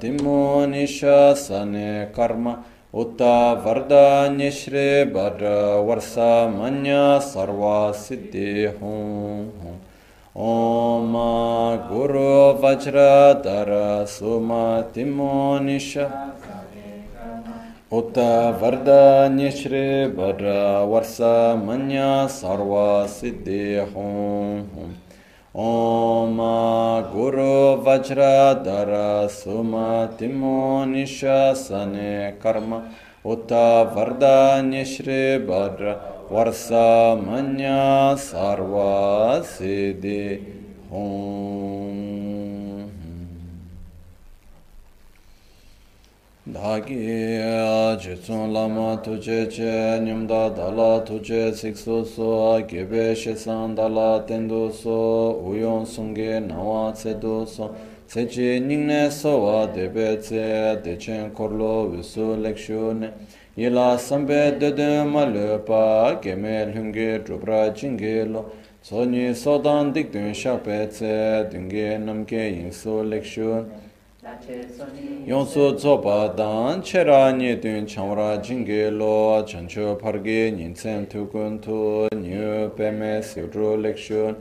Timo Nishasane Karma Uta Varda Nishri Bhadra Varsa Manya Sarva Siddhi Hum Om Guru Vajra Dara Suma Timo Nisha Uta Varda Nishri Bhadra Varsa Manya Sarva Siddhi Om Guru Vajra Dara Suma Timo dhāgī jitsun lāma tujē chē nyamdā dālā tujē siksu sō gībē shēsān dālā tendu sō uyōn sūngē nāwā tsēdu sō tsēchī nīngnē sōwā dēbē tsē dēchēn korlō visu lekshū nē. Yilā sāmbē dēdē mā lēpā gēmē lhūngē drupra jīngē lō. Sō nī sōdān dikdēn shāpē tsē dēngē namgē yīngsū lekshū nē. yonsu tsopa dan chera nye dun chamra jingi lo chancho pargi nintsen tukun tu nyu peme sikru lekshun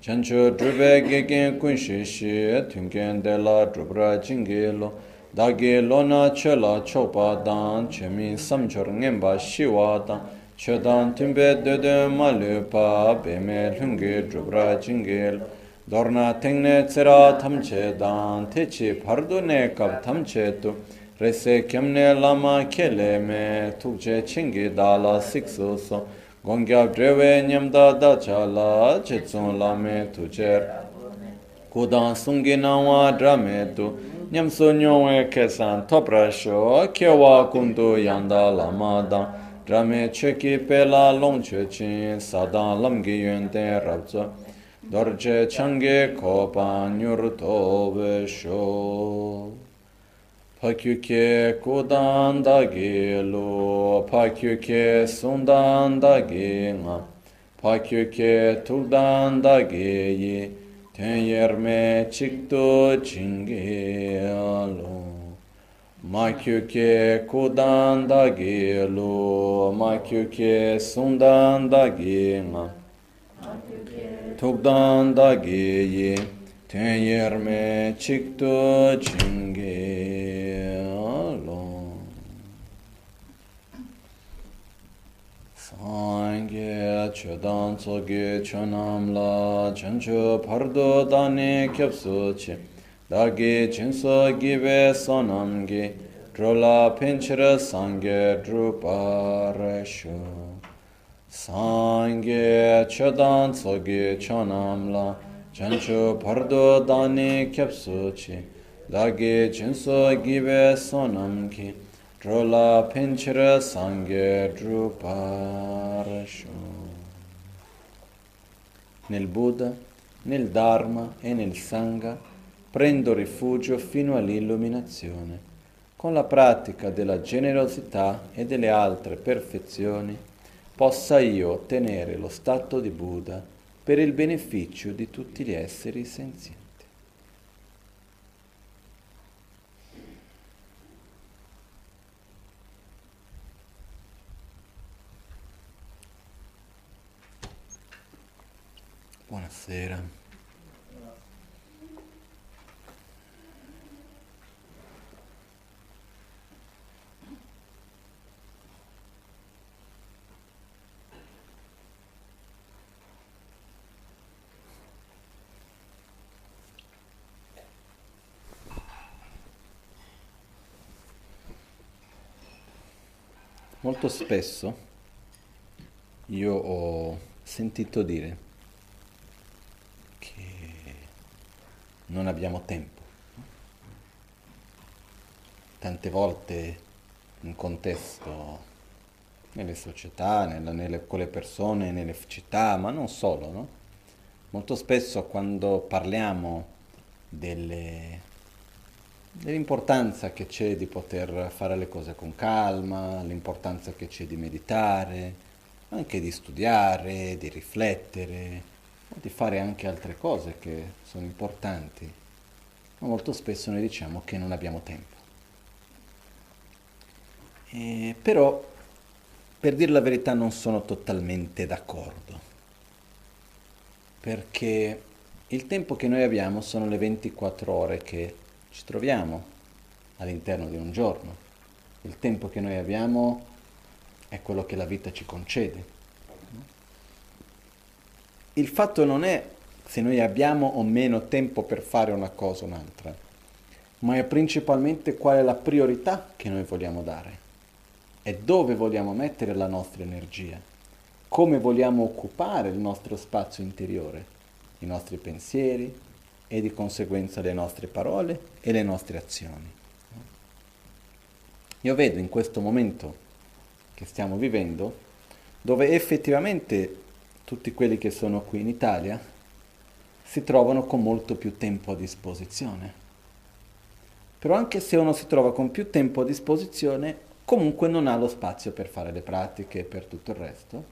chancho drube gegen kunshi shi tunken de la drubra jingi lo. Dagi lo na chela chopa dan chemi samchor ngenpa shiwa dan. Chodan tunbe dede malu pa peme lungi drubra jingi lo. dorna tengne tsera tamche dan techi pardo ne kap tamche tu. Rese kemne lama kele me tukche chingi dala sikso so. Gongyab drewe nyamda dacha la chetsun lame tucher kudan sungi nawa drame tu. Nyamso nyongwe kesan topra sho kewa kundu yanda lama dan. Drame cheki pela longche chin sadan lamgi yun ten rabzo dorje change kopa nyur tobe sho. Pakyuke kudan da gelu pakyuke sundan da ginga pakyuke tuldan da geyi ten yerme çıktı çingelo makyuke kudan da gelu makyuke sundan da ginga tukdan da geyi ten yerme çıktı çinge alo sange çödan soge çönamla çönçö pardo dane kepsu çi dagi çinso gibi sonamgi drola pinchra sange druparesho Sangye chodan tsoge chonamla chancho pardo dani kyapsu chi jinso gibe sonam drola penchira sangye druparasho nel Buddha, nel Dharma e nel Sangha prendo rifugio fino all'illuminazione. Con la pratica della generosità e delle altre perfezioni possa io ottenere lo stato di Buddha per il beneficio di tutti gli esseri senzienti. Buonasera. Molto spesso io ho sentito dire che non abbiamo tempo. Tante volte in contesto nelle società, nella, nelle, con le persone, nelle città, ma non solo, no? Molto spesso quando parliamo delle dell'importanza che c'è di poter fare le cose con calma, l'importanza che c'è di meditare, anche di studiare, di riflettere, di fare anche altre cose che sono importanti. Ma molto spesso noi diciamo che non abbiamo tempo. E, però, per dire la verità, non sono totalmente d'accordo, perché il tempo che noi abbiamo sono le 24 ore che ci troviamo all'interno di un giorno. Il tempo che noi abbiamo è quello che la vita ci concede. Il fatto non è se noi abbiamo o meno tempo per fare una cosa o un'altra, ma è principalmente qual è la priorità che noi vogliamo dare e dove vogliamo mettere la nostra energia, come vogliamo occupare il nostro spazio interiore, i nostri pensieri, e di conseguenza le nostre parole e le nostre azioni. Io vedo in questo momento che stiamo vivendo, dove effettivamente tutti quelli che sono qui in Italia si trovano con molto più tempo a disposizione. Però anche se uno si trova con più tempo a disposizione, comunque non ha lo spazio per fare le pratiche e per tutto il resto,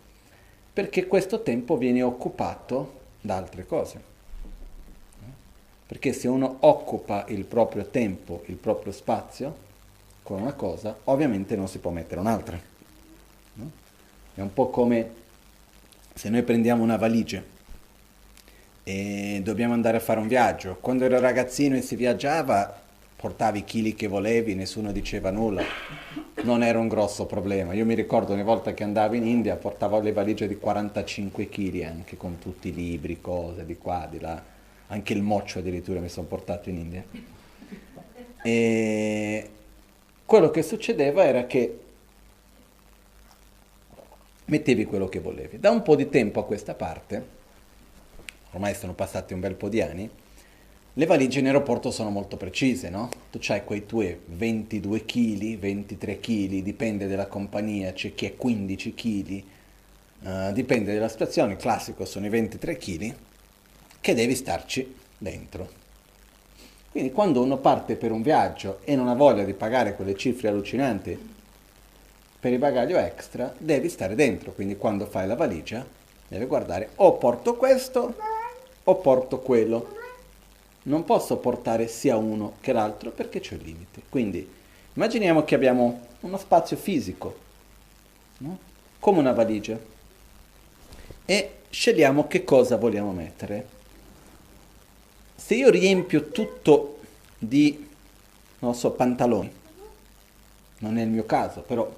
perché questo tempo viene occupato da altre cose. Perché se uno occupa il proprio tempo, il proprio spazio con una cosa, ovviamente non si può mettere un'altra. No? È un po' come se noi prendiamo una valigia e dobbiamo andare a fare un viaggio. Quando ero ragazzino e si viaggiava, portavi i chili che volevi, nessuno diceva nulla, non era un grosso problema. Io mi ricordo una volta che andavo in India, portavo le valigie di 45 kg anche con tutti i libri, cose di qua, di là anche il moccio addirittura mi sono portato in India. E quello che succedeva era che mettevi quello che volevi. Da un po' di tempo a questa parte, ormai sono passati un bel po' di anni, le valigie in aeroporto sono molto precise, no? Tu hai quei tuoi 22 kg, 23 kg, dipende dalla compagnia, c'è chi è 15 kg, uh, dipende dalla situazione, il classico sono i 23 kg, che devi starci dentro. Quindi quando uno parte per un viaggio e non ha voglia di pagare quelle cifre allucinanti per il bagaglio extra, devi stare dentro. Quindi quando fai la valigia devi guardare o porto questo o porto quello. Non posso portare sia uno che l'altro perché c'è il limite. Quindi immaginiamo che abbiamo uno spazio fisico, no? come una valigia, e scegliamo che cosa vogliamo mettere se io riempio tutto di, non so, pantaloni, non è il mio caso, però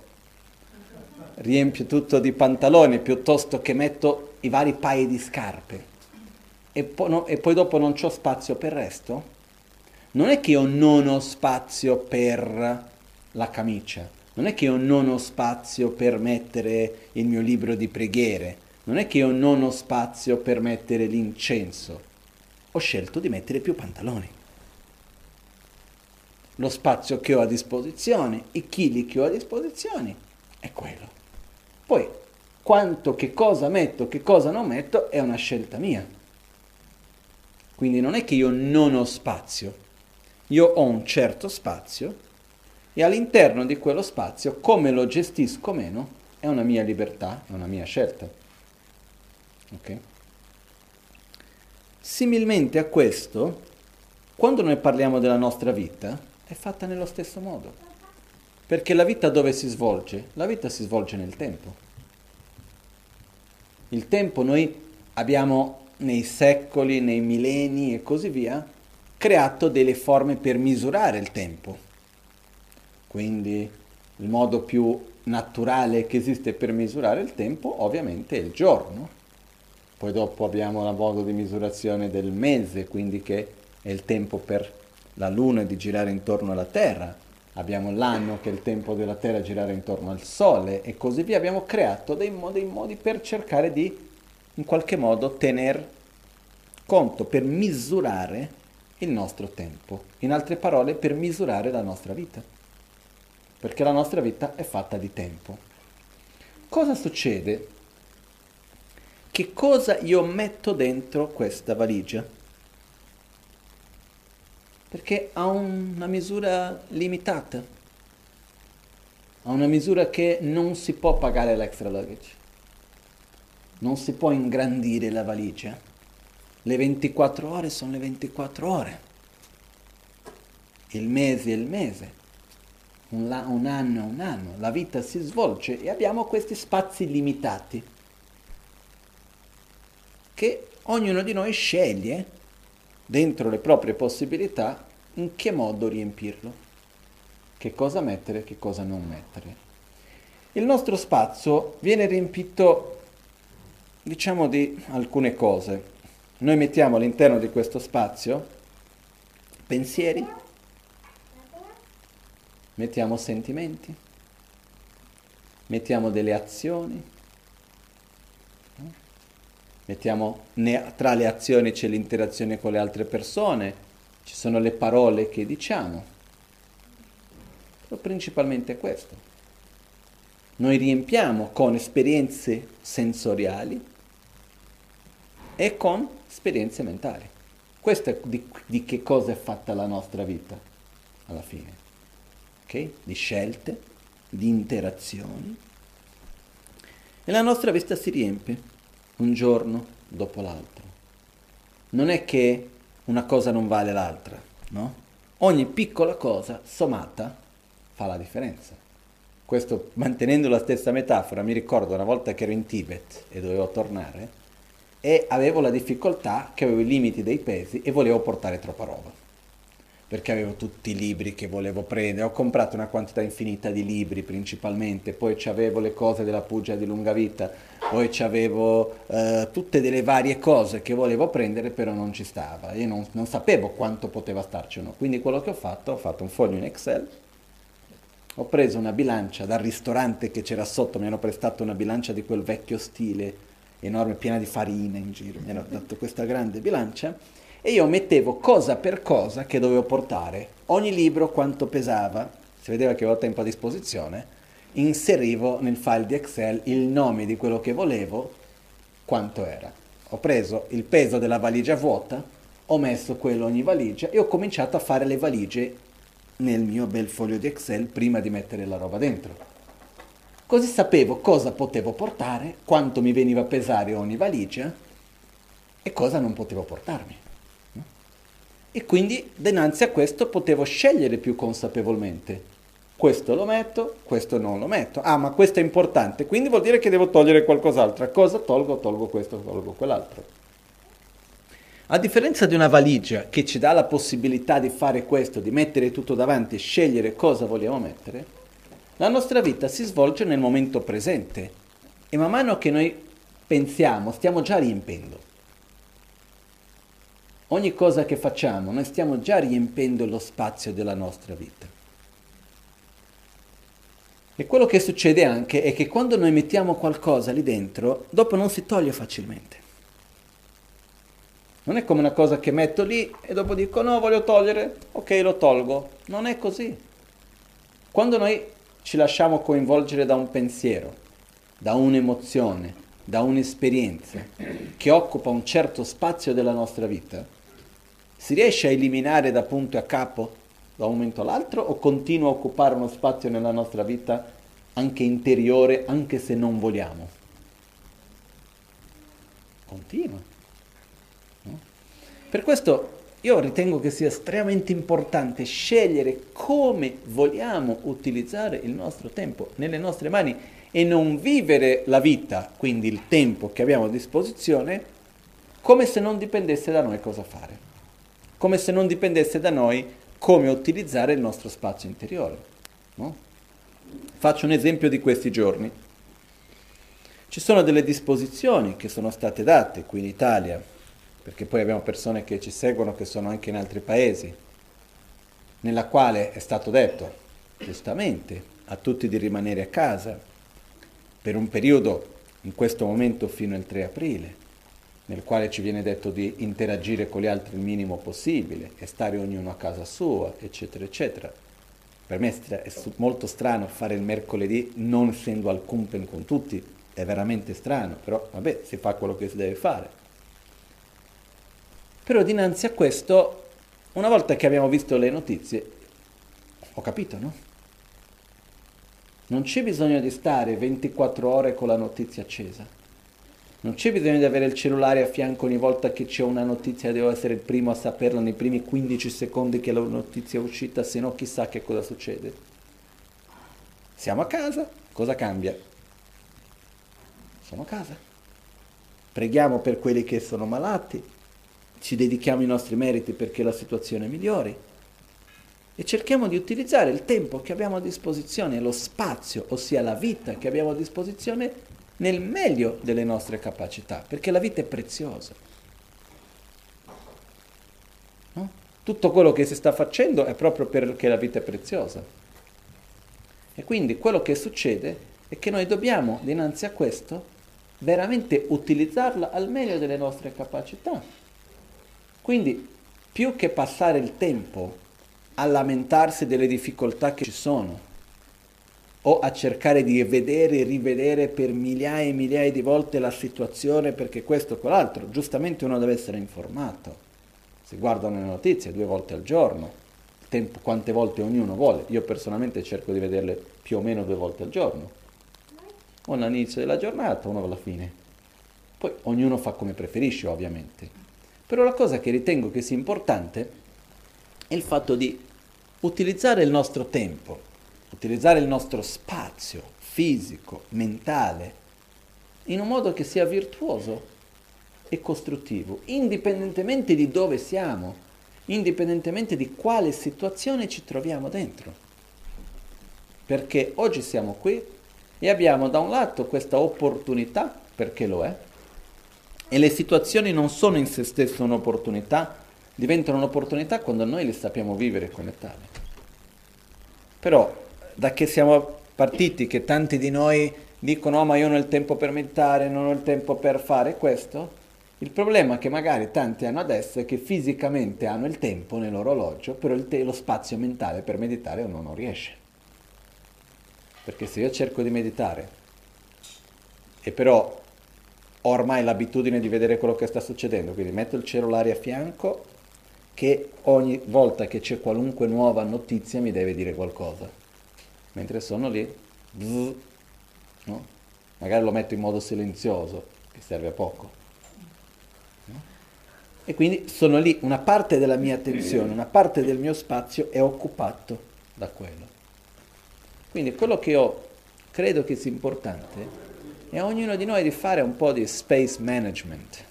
riempio tutto di pantaloni piuttosto che metto i vari paio di scarpe e, po- no, e poi dopo non ho spazio per il resto, non è che io non ho spazio per la camicia, non è che io non ho spazio per mettere il mio libro di preghiere, non è che io non ho spazio per mettere l'incenso ho scelto di mettere più pantaloni. Lo spazio che ho a disposizione, i chili che ho a disposizione, è quello. Poi, quanto, che cosa metto, che cosa non metto, è una scelta mia. Quindi non è che io non ho spazio, io ho un certo spazio e all'interno di quello spazio, come lo gestisco meno, è una mia libertà, è una mia scelta. Ok? Similmente a questo, quando noi parliamo della nostra vita, è fatta nello stesso modo. Perché la vita dove si svolge? La vita si svolge nel tempo. Il tempo noi abbiamo nei secoli, nei millenni e così via, creato delle forme per misurare il tempo. Quindi il modo più naturale che esiste per misurare il tempo ovviamente è il giorno. Poi dopo abbiamo la modo di misurazione del mese, quindi che è il tempo per la Luna di girare intorno alla Terra. Abbiamo l'anno che è il tempo della Terra girare intorno al Sole e così via. Abbiamo creato dei modi, dei modi per cercare di in qualche modo tener conto, per misurare il nostro tempo. In altre parole, per misurare la nostra vita perché la nostra vita è fatta di tempo. Cosa succede? Che cosa io metto dentro questa valigia? Perché ha una misura limitata, ha una misura che non si può pagare l'extra luggage, non si può ingrandire la valigia. Le 24 ore sono le 24 ore, il mese è il mese. Un, la, un anno, un anno, la vita si svolge e abbiamo questi spazi limitati che ognuno di noi sceglie dentro le proprie possibilità in che modo riempirlo, che cosa mettere, che cosa non mettere. Il nostro spazio viene riempito, diciamo, di alcune cose. Noi mettiamo all'interno di questo spazio pensieri, mettiamo sentimenti, mettiamo delle azioni, mettiamo tra le azioni c'è l'interazione con le altre persone, ci sono le parole che diciamo, però principalmente questo. Noi riempiamo con esperienze sensoriali e con esperienze mentali. Questo è di, di che cosa è fatta la nostra vita alla fine okay? di scelte, di interazioni. E la nostra vita si riempie un giorno dopo l'altro. Non è che una cosa non vale l'altra, no? Ogni piccola cosa sommata fa la differenza. Questo mantenendo la stessa metafora, mi ricordo una volta che ero in Tibet e dovevo tornare e avevo la difficoltà che avevo i limiti dei pesi e volevo portare troppa roba perché avevo tutti i libri che volevo prendere, ho comprato una quantità infinita di libri principalmente, poi avevo le cose della Puggia di lunga vita, poi avevo eh, tutte delle varie cose che volevo prendere però non ci stava, io non, non sapevo quanto poteva starci o no, quindi quello che ho fatto, ho fatto un foglio in Excel, ho preso una bilancia dal ristorante che c'era sotto, mi hanno prestato una bilancia di quel vecchio stile enorme, piena di farina in giro, mi hanno dato questa grande bilancia e io mettevo cosa per cosa che dovevo portare, ogni libro quanto pesava, si vedeva che avevo tempo a disposizione, inserivo nel file di Excel il nome di quello che volevo, quanto era. Ho preso il peso della valigia vuota, ho messo quello ogni valigia e ho cominciato a fare le valigie nel mio bel foglio di Excel prima di mettere la roba dentro. Così sapevo cosa potevo portare, quanto mi veniva a pesare ogni valigia e cosa non potevo portarmi e quindi dinanzi a questo potevo scegliere più consapevolmente. Questo lo metto, questo non lo metto. Ah, ma questo è importante, quindi vuol dire che devo togliere qualcos'altro. Cosa tolgo? Tolgo questo, tolgo quell'altro. A differenza di una valigia che ci dà la possibilità di fare questo, di mettere tutto davanti e scegliere cosa vogliamo mettere, la nostra vita si svolge nel momento presente e man mano che noi pensiamo stiamo già riempendo ogni cosa che facciamo, noi stiamo già riempendo lo spazio della nostra vita. E quello che succede anche è che quando noi mettiamo qualcosa lì dentro, dopo non si toglie facilmente. Non è come una cosa che metto lì e dopo dico no, voglio togliere, ok, lo tolgo. Non è così. Quando noi ci lasciamo coinvolgere da un pensiero, da un'emozione, da un'esperienza che occupa un certo spazio della nostra vita, si riesce a eliminare da punto a capo da un momento all'altro o continua a occupare uno spazio nella nostra vita anche interiore, anche se non vogliamo? Continua. No? Per questo io ritengo che sia estremamente importante scegliere come vogliamo utilizzare il nostro tempo nelle nostre mani e non vivere la vita, quindi il tempo che abbiamo a disposizione, come se non dipendesse da noi cosa fare, come se non dipendesse da noi come utilizzare il nostro spazio interiore. No? Faccio un esempio di questi giorni. Ci sono delle disposizioni che sono state date qui in Italia, perché poi abbiamo persone che ci seguono che sono anche in altri paesi, nella quale è stato detto, giustamente, a tutti di rimanere a casa per un periodo, in questo momento fino al 3 aprile, nel quale ci viene detto di interagire con gli altri il minimo possibile e stare ognuno a casa sua, eccetera, eccetera. Per me è molto strano fare il mercoledì non essendo al Kumpen con tutti, è veramente strano, però vabbè, si fa quello che si deve fare. Però dinanzi a questo, una volta che abbiamo visto le notizie, ho capito, no? Non c'è bisogno di stare 24 ore con la notizia accesa non c'è bisogno di avere il cellulare a fianco ogni volta che c'è una notizia, devo essere il primo a saperla nei primi 15 secondi che la notizia è uscita, se no chissà che cosa succede. Siamo a casa, cosa cambia? Siamo a casa. Preghiamo per quelli che sono malati, ci dedichiamo i nostri meriti perché la situazione migliori e cerchiamo di utilizzare il tempo che abbiamo a disposizione, lo spazio, ossia la vita che abbiamo a disposizione nel meglio delle nostre capacità, perché la vita è preziosa. No? Tutto quello che si sta facendo è proprio perché la vita è preziosa. E quindi quello che succede è che noi dobbiamo, dinanzi a questo, veramente utilizzarla al meglio delle nostre capacità. Quindi, più che passare il tempo a lamentarsi delle difficoltà che ci sono, o a cercare di vedere e rivedere per migliaia e migliaia di volte la situazione perché questo o quell'altro. Giustamente uno deve essere informato. Si guardano le notizie due volte al giorno, tempo, quante volte ognuno vuole. Io personalmente cerco di vederle più o meno due volte al giorno. Uno all'inizio della giornata, uno alla fine. Poi ognuno fa come preferisce, ovviamente. Però la cosa che ritengo che sia importante è il fatto di utilizzare il nostro tempo utilizzare il nostro spazio fisico, mentale, in un modo che sia virtuoso e costruttivo, indipendentemente di dove siamo, indipendentemente di quale situazione ci troviamo dentro. Perché oggi siamo qui e abbiamo da un lato questa opportunità, perché lo è, e le situazioni non sono in se stesse un'opportunità, diventano un'opportunità quando noi le sappiamo vivere come tale. Però da che siamo partiti, che tanti di noi dicono oh, ma io non ho il tempo per meditare, non ho il tempo per fare questo, il problema che magari tanti hanno adesso è che fisicamente hanno il tempo nell'orologio, però te- lo spazio mentale per meditare uno non riesce. Perché se io cerco di meditare e però ho ormai l'abitudine di vedere quello che sta succedendo, quindi metto il cellulare a fianco che ogni volta che c'è qualunque nuova notizia mi deve dire qualcosa mentre sono lì, bzz, no? magari lo metto in modo silenzioso, che serve a poco. No? E quindi sono lì, una parte della mia attenzione, una parte del mio spazio è occupato da quello. Quindi quello che io credo che sia importante è a ognuno di noi di fare un po' di space management,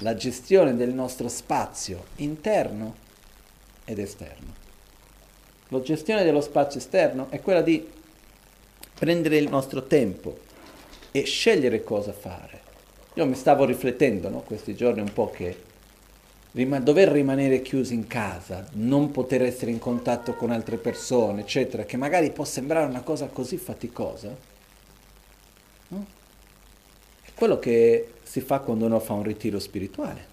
la gestione del nostro spazio interno ed esterno. La gestione dello spazio esterno è quella di prendere il nostro tempo e scegliere cosa fare. Io mi stavo riflettendo no, questi giorni un po' che rima- dover rimanere chiusi in casa, non poter essere in contatto con altre persone, eccetera, che magari può sembrare una cosa così faticosa, no? è quello che si fa quando uno fa un ritiro spirituale.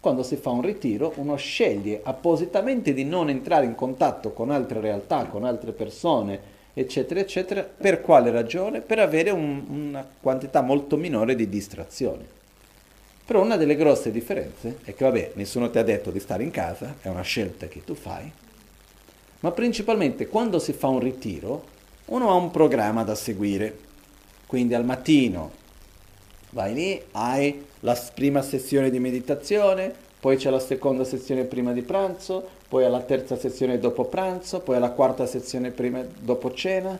Quando si fa un ritiro, uno sceglie appositamente di non entrare in contatto con altre realtà, con altre persone, eccetera, eccetera. Per quale ragione? Per avere un, una quantità molto minore di distrazioni. Però una delle grosse differenze è che, vabbè, nessuno ti ha detto di stare in casa, è una scelta che tu fai, ma principalmente quando si fa un ritiro, uno ha un programma da seguire. Quindi al mattino vai lì, hai la prima sessione di meditazione, poi c'è la seconda sessione prima di pranzo, poi alla terza sessione dopo pranzo, poi alla quarta sessione prima, dopo cena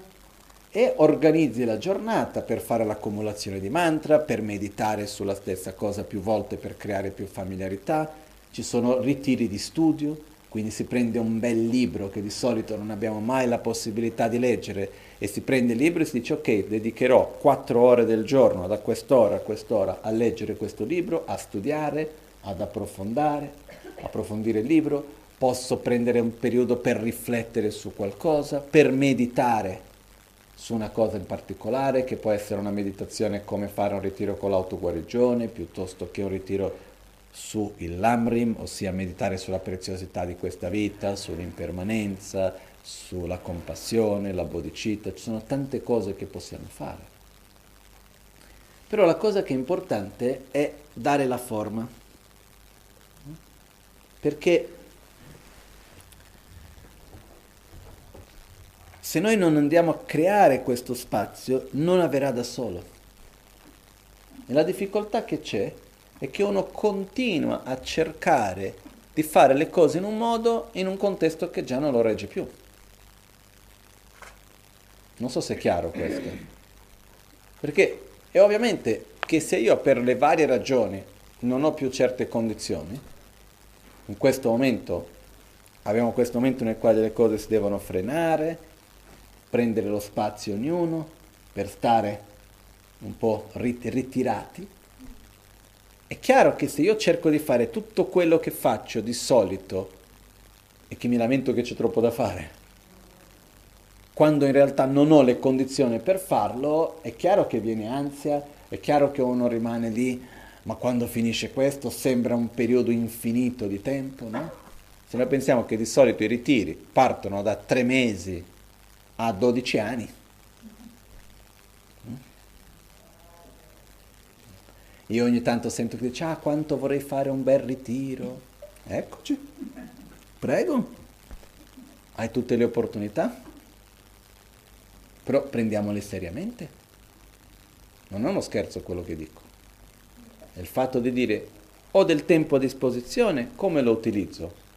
e organizzi la giornata per fare l'accumulazione di mantra, per meditare sulla stessa cosa più volte per creare più familiarità. Ci sono ritiri di studio, quindi si prende un bel libro che di solito non abbiamo mai la possibilità di leggere e si prende il libro e si dice ok, dedicherò quattro ore del giorno da quest'ora a quest'ora a leggere questo libro, a studiare, ad approfondire, approfondire il libro, posso prendere un periodo per riflettere su qualcosa, per meditare su una cosa in particolare, che può essere una meditazione come fare un ritiro con l'autoguarigione, piuttosto che un ritiro su il Lamrim, ossia meditare sulla preziosità di questa vita, sull'impermanenza, sulla compassione, la bodhicitta, ci sono tante cose che possiamo fare. Però la cosa che è importante è dare la forma, perché se noi non andiamo a creare questo spazio, non avverrà da solo. E la difficoltà che c'è è che uno continua a cercare di fare le cose in un modo in un contesto che già non lo regge più. Non so se è chiaro questo. Perché è ovviamente che se io per le varie ragioni non ho più certe condizioni, in questo momento abbiamo questo momento nel quale le cose si devono frenare, prendere lo spazio ognuno, per stare un po' ritirati. È chiaro che se io cerco di fare tutto quello che faccio di solito e che mi lamento che c'è troppo da fare, quando in realtà non ho le condizioni per farlo, è chiaro che viene ansia, è chiaro che uno rimane lì, ma quando finisce questo sembra un periodo infinito di tempo, no? Se noi pensiamo che di solito i ritiri partono da tre mesi a 12 anni. Io ogni tanto sento che dice, ah quanto vorrei fare un bel ritiro. Eccoci, prego, hai tutte le opportunità, però prendiamole seriamente. Non è uno scherzo quello che dico. È il fatto di dire, ho del tempo a disposizione, come lo utilizzo?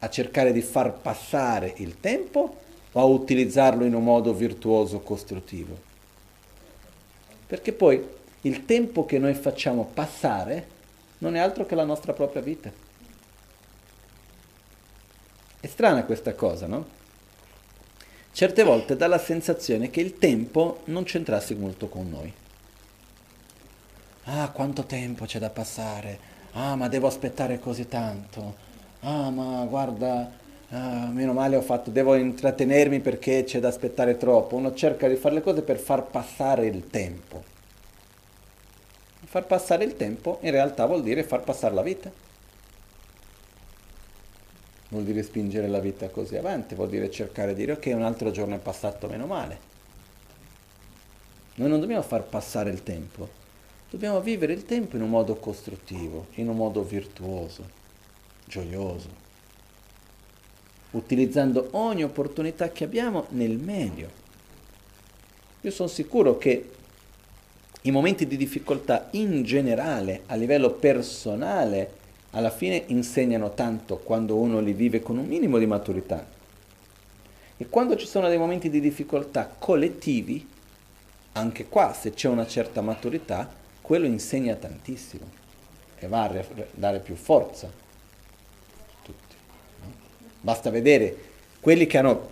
a cercare di far passare il tempo o a utilizzarlo in un modo virtuoso, costruttivo. Perché poi il tempo che noi facciamo passare non è altro che la nostra propria vita. È strana questa cosa, no? Certe volte dà la sensazione che il tempo non c'entrasse molto con noi. Ah, quanto tempo c'è da passare! Ah, ma devo aspettare così tanto! ah ma guarda, ah, meno male ho fatto, devo intrattenermi perché c'è da aspettare troppo. Uno cerca di fare le cose per far passare il tempo. Far passare il tempo in realtà vuol dire far passare la vita. Vuol dire spingere la vita così avanti, vuol dire cercare di dire ok, un altro giorno è passato meno male. Noi non dobbiamo far passare il tempo, dobbiamo vivere il tempo in un modo costruttivo, in un modo virtuoso gioioso, utilizzando ogni opportunità che abbiamo nel meglio. Io sono sicuro che i momenti di difficoltà in generale, a livello personale, alla fine insegnano tanto quando uno li vive con un minimo di maturità. E quando ci sono dei momenti di difficoltà collettivi, anche qua se c'è una certa maturità, quello insegna tantissimo e va a dare più forza. Basta vedere quelli che hanno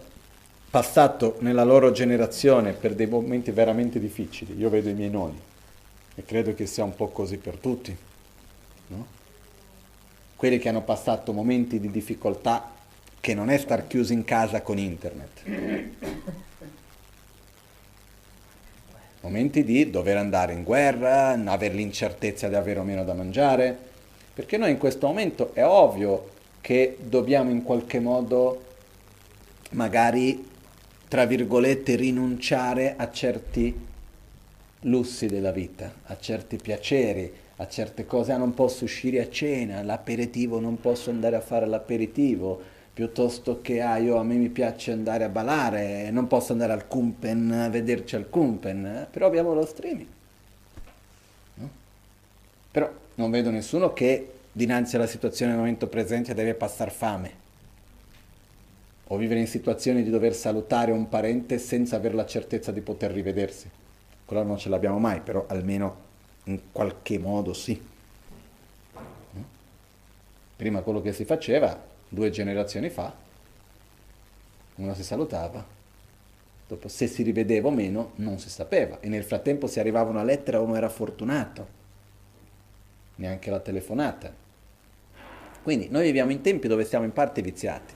passato nella loro generazione per dei momenti veramente difficili. Io vedo i miei nonni e credo che sia un po' così per tutti. No? Quelli che hanno passato momenti di difficoltà che non è star chiusi in casa con internet. momenti di dover andare in guerra, avere l'incertezza di avere o meno da mangiare, perché noi in questo momento è ovvio che dobbiamo in qualche modo magari, tra virgolette, rinunciare a certi lussi della vita, a certi piaceri, a certe cose, ah non posso uscire a cena, l'aperitivo non posso andare a fare l'aperitivo, piuttosto che ah, io, a me mi piace andare a ballare, non posso andare al Kumpen, a vederci al Kumpen, però abbiamo lo streaming. No? Però non vedo nessuno che dinanzi alla situazione nel momento presente deve passare fame o vivere in situazioni di dover salutare un parente senza avere la certezza di poter rivedersi. Quello non ce l'abbiamo mai, però almeno in qualche modo sì. Prima quello che si faceva, due generazioni fa, uno si salutava, dopo se si rivedeva o meno non si sapeva e nel frattempo se arrivava una lettera uno era fortunato, neanche la telefonata. Quindi noi viviamo in tempi dove siamo in parte viziati.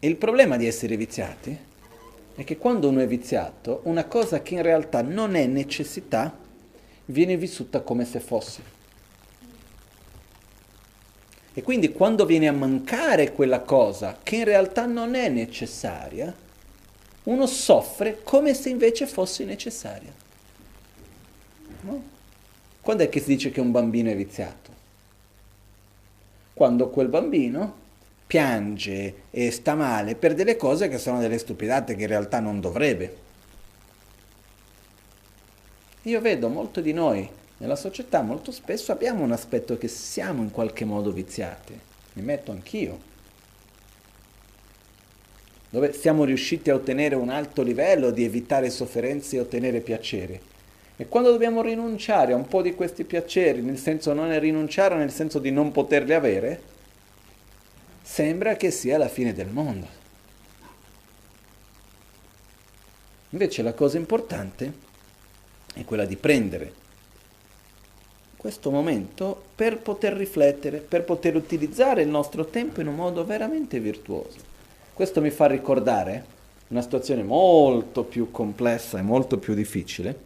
E il problema di essere viziati è che quando uno è viziato, una cosa che in realtà non è necessità viene vissuta come se fosse. E quindi quando viene a mancare quella cosa che in realtà non è necessaria, uno soffre come se invece fosse necessaria. No? Quando è che si dice che un bambino è viziato? Quando quel bambino piange e sta male per delle cose che sono delle stupidate che in realtà non dovrebbe. Io vedo molto di noi nella società, molto spesso abbiamo un aspetto che siamo in qualche modo viziati, mi metto anch'io, dove siamo riusciti a ottenere un alto livello di evitare sofferenze e ottenere piaceri. E quando dobbiamo rinunciare a un po' di questi piaceri, nel senso non è rinunciare, nel senso di non poterli avere, sembra che sia la fine del mondo. Invece la cosa importante è quella di prendere questo momento per poter riflettere, per poter utilizzare il nostro tempo in un modo veramente virtuoso. Questo mi fa ricordare una situazione molto più complessa e molto più difficile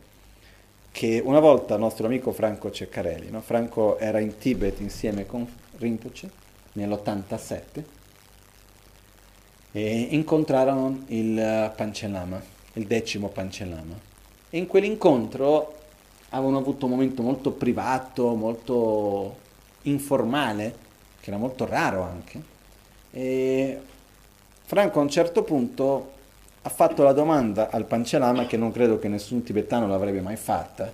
che una volta il nostro amico Franco Ceccarelli, no? Franco era in Tibet insieme con Rinpoche nell'87 e incontrarono il Pancellama, il decimo Pancellama. E in quell'incontro avevano avuto un momento molto privato, molto informale, che era molto raro anche. E Franco a un certo punto ha fatto la domanda al Pancellama che non credo che nessun tibetano l'avrebbe mai fatta,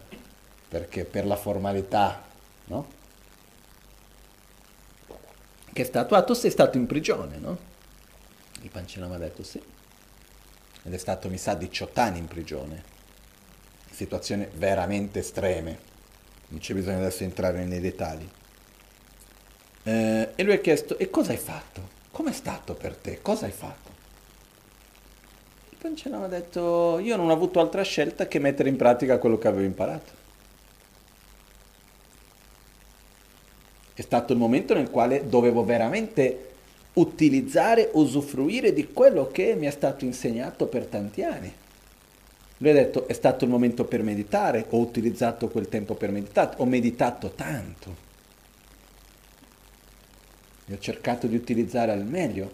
perché per la formalità, no? che è stato, ah tu sei stato in prigione, no? Il Pancino mi ha detto sì. Ed è stato, mi sa, 18 anni in prigione. Situazioni veramente estreme. Non c'è bisogno adesso entrare nei dettagli. Eh, e lui ha chiesto, e cosa hai fatto? Com'è stato per te? Cosa hai fatto? Mi ha detto, io non ho avuto altra scelta che mettere in pratica quello che avevo imparato. È stato il momento nel quale dovevo veramente utilizzare, usufruire di quello che mi è stato insegnato per tanti anni. Lui ha detto, è stato il momento per meditare, ho utilizzato quel tempo per meditare, ho meditato tanto. E ho cercato di utilizzare al meglio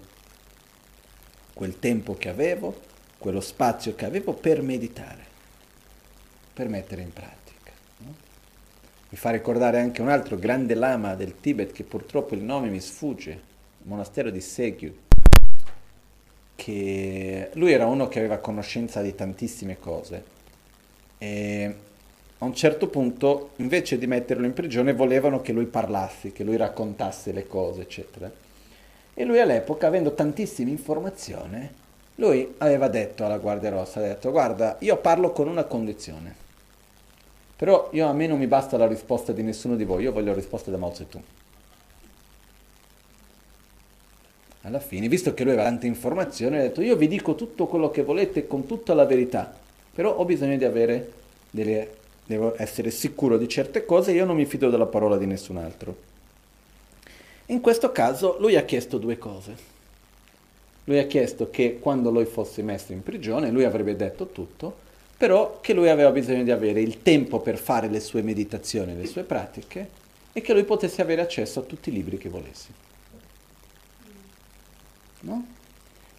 quel tempo che avevo, quello spazio che avevo per meditare, per mettere in pratica. Mi fa ricordare anche un altro grande lama del Tibet che purtroppo il nome mi sfugge, il monastero di Segyu, che lui era uno che aveva conoscenza di tantissime cose e a un certo punto invece di metterlo in prigione volevano che lui parlasse, che lui raccontasse le cose, eccetera. E lui all'epoca, avendo tantissime informazioni, lui aveva detto alla Guardia Rossa, ha detto guarda, io parlo con una condizione però io, a me non mi basta la risposta di nessuno di voi, io voglio risposta da Mao Zedong. Alla fine, visto che lui aveva tante informazioni, ha detto io vi dico tutto quello che volete con tutta la verità, però ho bisogno di avere delle, devo essere sicuro di certe cose, io non mi fido della parola di nessun altro. In questo caso lui ha chiesto due cose. Lui ha chiesto che quando lui fosse messo in prigione, lui avrebbe detto tutto, però che lui aveva bisogno di avere il tempo per fare le sue meditazioni, le sue pratiche e che lui potesse avere accesso a tutti i libri che volesse. No?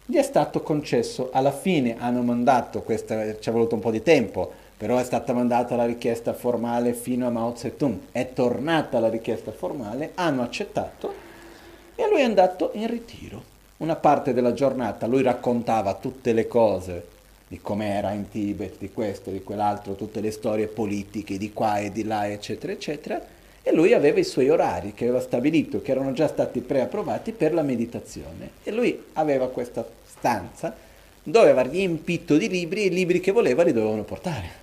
Gli è stato concesso, alla fine hanno mandato, questa, ci è voluto un po' di tempo, però è stata mandata la richiesta formale fino a Mao Zedong, è tornata la richiesta formale, hanno accettato e lui è andato in ritiro. Una parte della giornata lui raccontava tutte le cose di com'era in Tibet, di questo, di quell'altro, tutte le storie politiche di qua e di là, eccetera, eccetera, e lui aveva i suoi orari che aveva stabilito, che erano già stati preapprovati per la meditazione. E lui aveva questa stanza dove aveva riempito di libri e i libri che voleva li dovevano portare.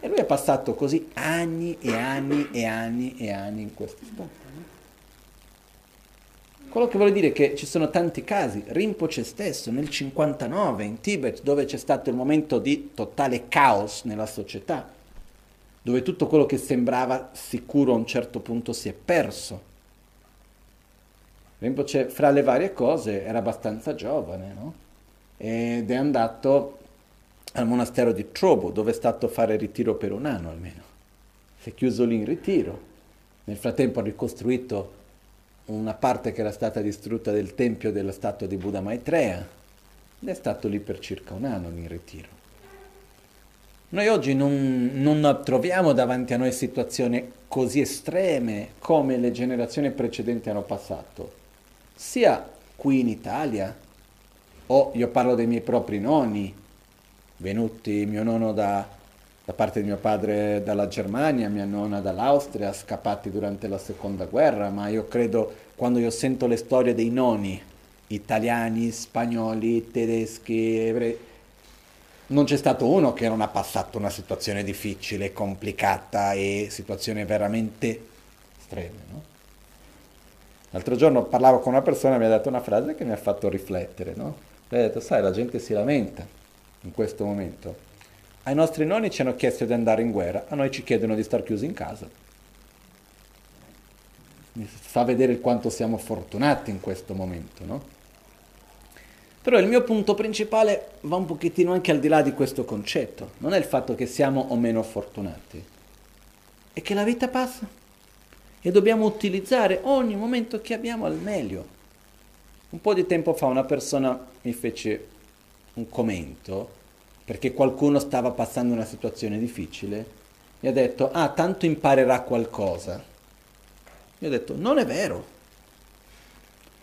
E lui ha passato così anni e anni e anni e anni in questo stato. Quello che vuole dire è che ci sono tanti casi, Rinpoche stesso nel 59 in Tibet, dove c'è stato il momento di totale caos nella società, dove tutto quello che sembrava sicuro a un certo punto si è perso. Rinpoche, fra le varie cose, era abbastanza giovane, no? Ed è andato al monastero di Trobo, dove è stato a fare ritiro per un anno almeno. Si è chiuso lì in ritiro. Nel frattempo ha ricostruito una parte che era stata distrutta del tempio della statua di Buddha Maitreya ed è stato lì per circa un anno in ritiro. Noi oggi non, non troviamo davanti a noi situazioni così estreme come le generazioni precedenti hanno passato, sia qui in Italia, o io parlo dei miei propri nonni, venuti mio nonno da da parte di mio padre dalla Germania, mia nonna dall'Austria, scappati durante la seconda guerra, ma io credo quando io sento le storie dei nonni, italiani, spagnoli, tedeschi, ebrei, non c'è stato uno che non ha passato una situazione difficile, complicata e situazioni veramente estreme. No? L'altro giorno parlavo con una persona e mi ha detto una frase che mi ha fatto riflettere. No? Mi ha detto, sai, la gente si lamenta in questo momento ai nostri nonni ci hanno chiesto di andare in guerra, a noi ci chiedono di star chiusi in casa. Mi fa vedere quanto siamo fortunati in questo momento, no? Però il mio punto principale va un pochettino anche al di là di questo concetto. Non è il fatto che siamo o meno fortunati, è che la vita passa e dobbiamo utilizzare ogni momento che abbiamo al meglio. Un po' di tempo fa una persona mi fece un commento perché qualcuno stava passando una situazione difficile, mi ha detto, ah, tanto imparerà qualcosa. Io ho detto, non è vero.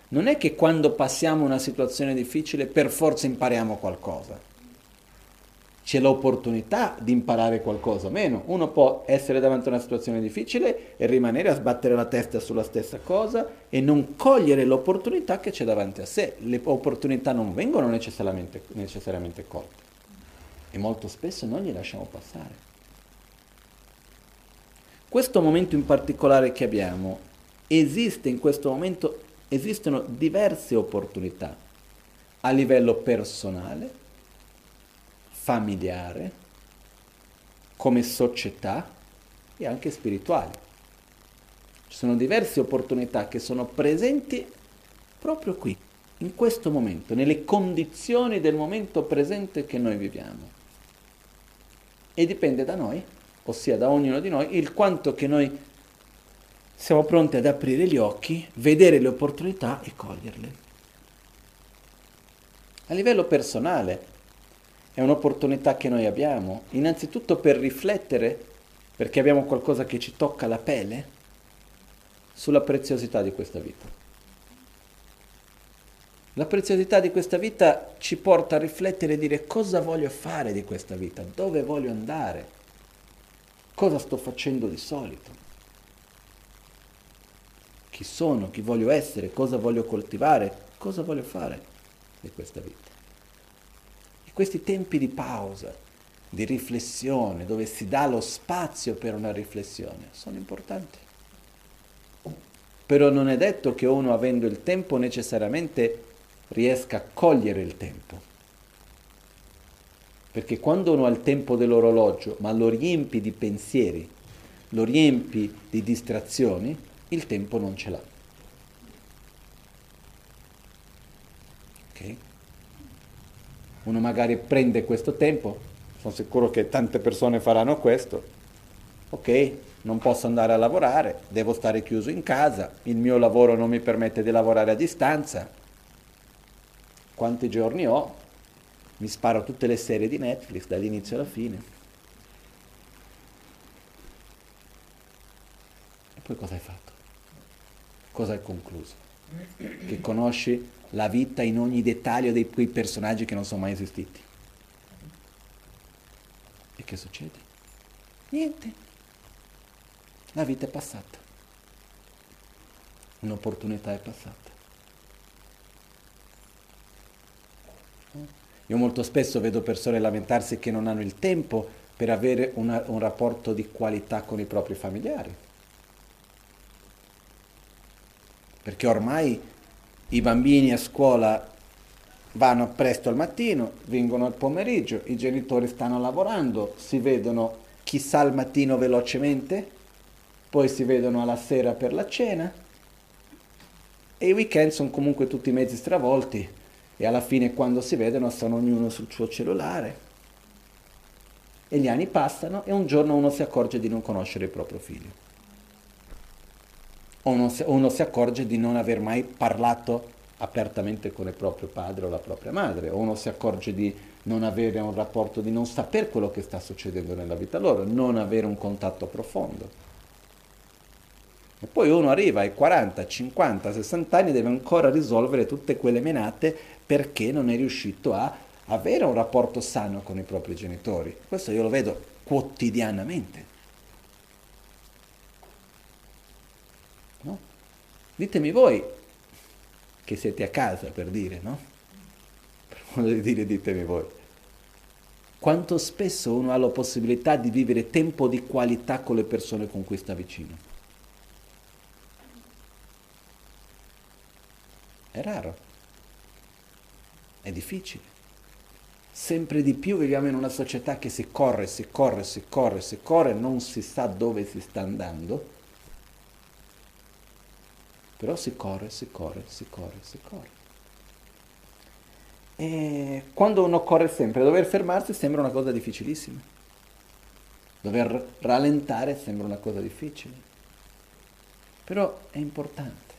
Non è che quando passiamo una situazione difficile per forza impariamo qualcosa. C'è l'opportunità di imparare qualcosa, meno. Uno può essere davanti a una situazione difficile e rimanere a sbattere la testa sulla stessa cosa e non cogliere l'opportunità che c'è davanti a sé. Le opportunità non vengono necessariamente, necessariamente colte e molto spesso non li lasciamo passare. Questo momento in particolare che abbiamo, esiste in questo momento, esistono diverse opportunità a livello personale, familiare, come società e anche spirituale. Ci sono diverse opportunità che sono presenti proprio qui, in questo momento, nelle condizioni del momento presente che noi viviamo e dipende da noi, ossia da ognuno di noi, il quanto che noi siamo pronti ad aprire gli occhi, vedere le opportunità e coglierle. A livello personale è un'opportunità che noi abbiamo, innanzitutto per riflettere, perché abbiamo qualcosa che ci tocca la pelle, sulla preziosità di questa vita. La preziosità di questa vita ci porta a riflettere e dire cosa voglio fare di questa vita, dove voglio andare, cosa sto facendo di solito, chi sono, chi voglio essere, cosa voglio coltivare, cosa voglio fare di questa vita. E questi tempi di pausa, di riflessione, dove si dà lo spazio per una riflessione, sono importanti. Però non è detto che uno avendo il tempo necessariamente riesca a cogliere il tempo. Perché quando uno ha il tempo dell'orologio, ma lo riempi di pensieri, lo riempi di distrazioni, il tempo non ce l'ha. Ok? Uno magari prende questo tempo, sono sicuro che tante persone faranno questo. Ok, non posso andare a lavorare, devo stare chiuso in casa, il mio lavoro non mi permette di lavorare a distanza. Quanti giorni ho? Mi sparo tutte le serie di Netflix dall'inizio alla fine. E poi cosa hai fatto? Cosa hai concluso? Che conosci la vita in ogni dettaglio dei quei personaggi che non sono mai esistiti. E che succede? Niente. La vita è passata. Un'opportunità è passata. Io molto spesso vedo persone lamentarsi che non hanno il tempo per avere una, un rapporto di qualità con i propri familiari. Perché ormai i bambini a scuola vanno presto al mattino, vengono al pomeriggio, i genitori stanno lavorando, si vedono chissà al mattino velocemente, poi si vedono alla sera per la cena e i weekend sono comunque tutti mezzi stravolti e alla fine quando si vedono stanno ognuno sul suo cellulare. E gli anni passano e un giorno uno si accorge di non conoscere il proprio figlio. O uno si, uno si accorge di non aver mai parlato apertamente con il proprio padre o la propria madre. O uno si accorge di non avere un rapporto, di non sapere quello che sta succedendo nella vita loro, non avere un contatto profondo. E poi uno arriva ai 40, 50, 60 anni e deve ancora risolvere tutte quelle menate perché non è riuscito a avere un rapporto sano con i propri genitori. Questo io lo vedo quotidianamente. No? Ditemi voi che siete a casa per dire, no? Per modo di dire ditemi voi. Quanto spesso uno ha la possibilità di vivere tempo di qualità con le persone con cui sta vicino? È raro. È difficile. Sempre di più viviamo in una società che si corre, si corre, si corre, si corre, non si sa dove si sta andando. Però si corre, si corre, si corre, si corre. E quando uno corre sempre, dover fermarsi sembra una cosa difficilissima. Dover rallentare sembra una cosa difficile. Però è importante.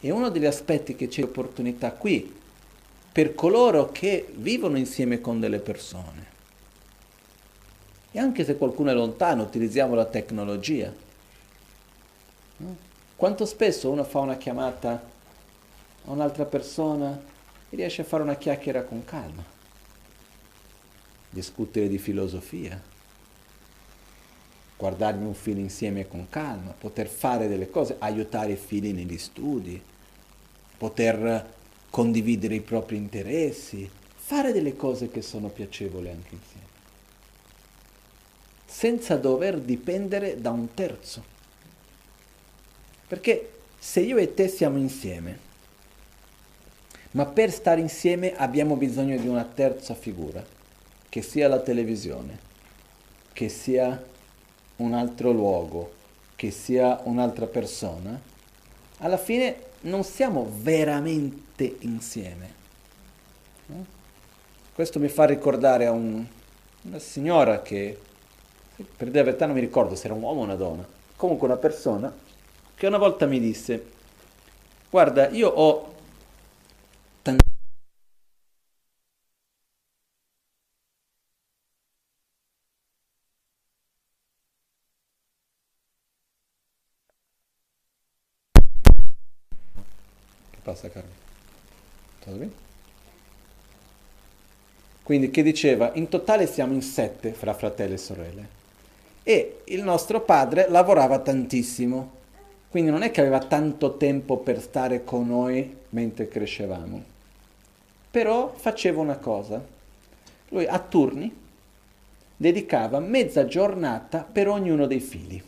E uno degli aspetti che c'è opportunità qui, per coloro che vivono insieme con delle persone, e anche se qualcuno è lontano, utilizziamo la tecnologia. No? Quanto spesso uno fa una chiamata a un'altra persona e riesce a fare una chiacchiera con calma, discutere di filosofia, guardarmi un film insieme con calma, poter fare delle cose, aiutare i figli negli studi, poter condividere i propri interessi, fare delle cose che sono piacevoli anche insieme, senza dover dipendere da un terzo. Perché se io e te siamo insieme, ma per stare insieme abbiamo bisogno di una terza figura, che sia la televisione, che sia un altro luogo, che sia un'altra persona, alla fine non siamo veramente insieme. Questo mi fa ricordare a un, una signora che, per dire la verità non mi ricordo se era un uomo o una donna, comunque una persona che una volta mi disse, guarda, io ho passa Carmen. Quindi che diceva, in totale siamo in sette fra fratelli e sorelle. E il nostro padre lavorava tantissimo, quindi non è che aveva tanto tempo per stare con noi mentre crescevamo. Però faceva una cosa, lui a turni dedicava mezza giornata per ognuno dei figli.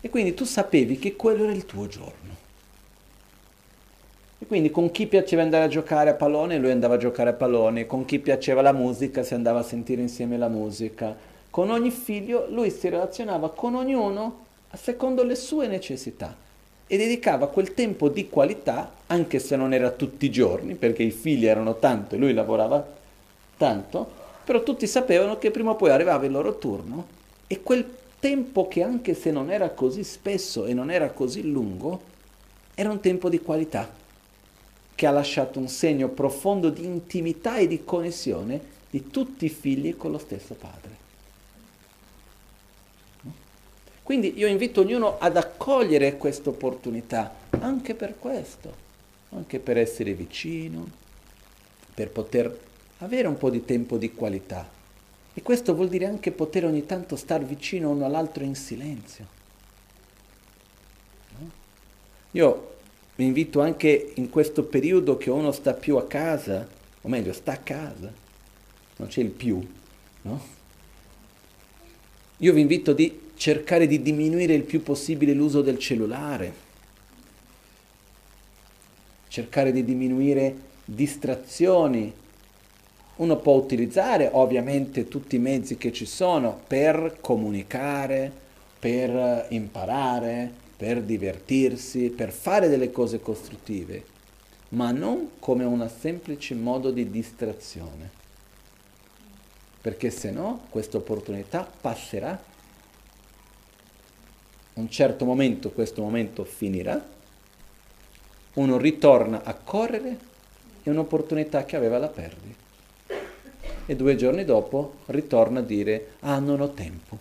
E quindi tu sapevi che quello era il tuo giorno. E quindi con chi piaceva andare a giocare a pallone, lui andava a giocare a pallone, con chi piaceva la musica, si andava a sentire insieme la musica. Con ogni figlio lui si relazionava con ognuno secondo le sue necessità. e dedicava quel tempo di qualità, anche se non era tutti i giorni, perché i figli erano tanto e lui lavorava tanto, però tutti sapevano che prima o poi arrivava il loro turno e quel tempo che anche se non era così spesso e non era così lungo, era un tempo di qualità, che ha lasciato un segno profondo di intimità e di connessione di tutti i figli con lo stesso padre. Quindi io invito ognuno ad accogliere questa opportunità, anche per questo, anche per essere vicino, per poter avere un po' di tempo di qualità. E questo vuol dire anche poter ogni tanto star vicino uno all'altro in silenzio. No? Io vi invito anche in questo periodo che uno sta più a casa, o meglio sta a casa, non c'è il più, no? Io vi invito di cercare di diminuire il più possibile l'uso del cellulare, cercare di diminuire distrazioni. Uno può utilizzare ovviamente tutti i mezzi che ci sono per comunicare, per imparare, per divertirsi, per fare delle cose costruttive, ma non come un semplice modo di distrazione. Perché se no questa opportunità passerà un certo momento questo momento finirà, uno ritorna a correre e un'opportunità che aveva la perdi. E due giorni dopo ritorna a dire, ah non ho tempo.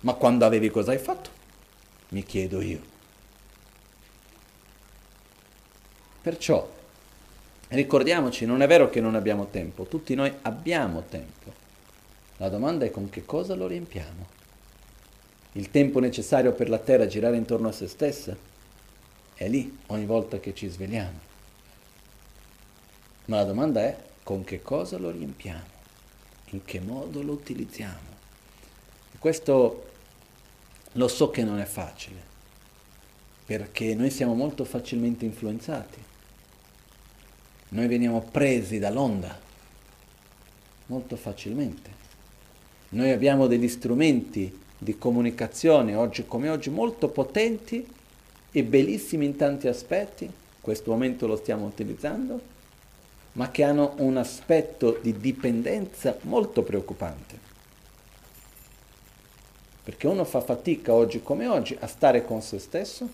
Ma quando avevi cosa hai fatto? Mi chiedo io. Perciò ricordiamoci, non è vero che non abbiamo tempo, tutti noi abbiamo tempo. La domanda è con che cosa lo riempiamo il tempo necessario per la Terra girare intorno a se stessa, è lì ogni volta che ci svegliamo. Ma la domanda è con che cosa lo riempiamo, in che modo lo utilizziamo. E questo lo so che non è facile, perché noi siamo molto facilmente influenzati. Noi veniamo presi dall'onda molto facilmente. Noi abbiamo degli strumenti di comunicazione oggi come oggi molto potenti e bellissimi in tanti aspetti, in questo momento lo stiamo utilizzando, ma che hanno un aspetto di dipendenza molto preoccupante. Perché uno fa fatica oggi come oggi a stare con se stesso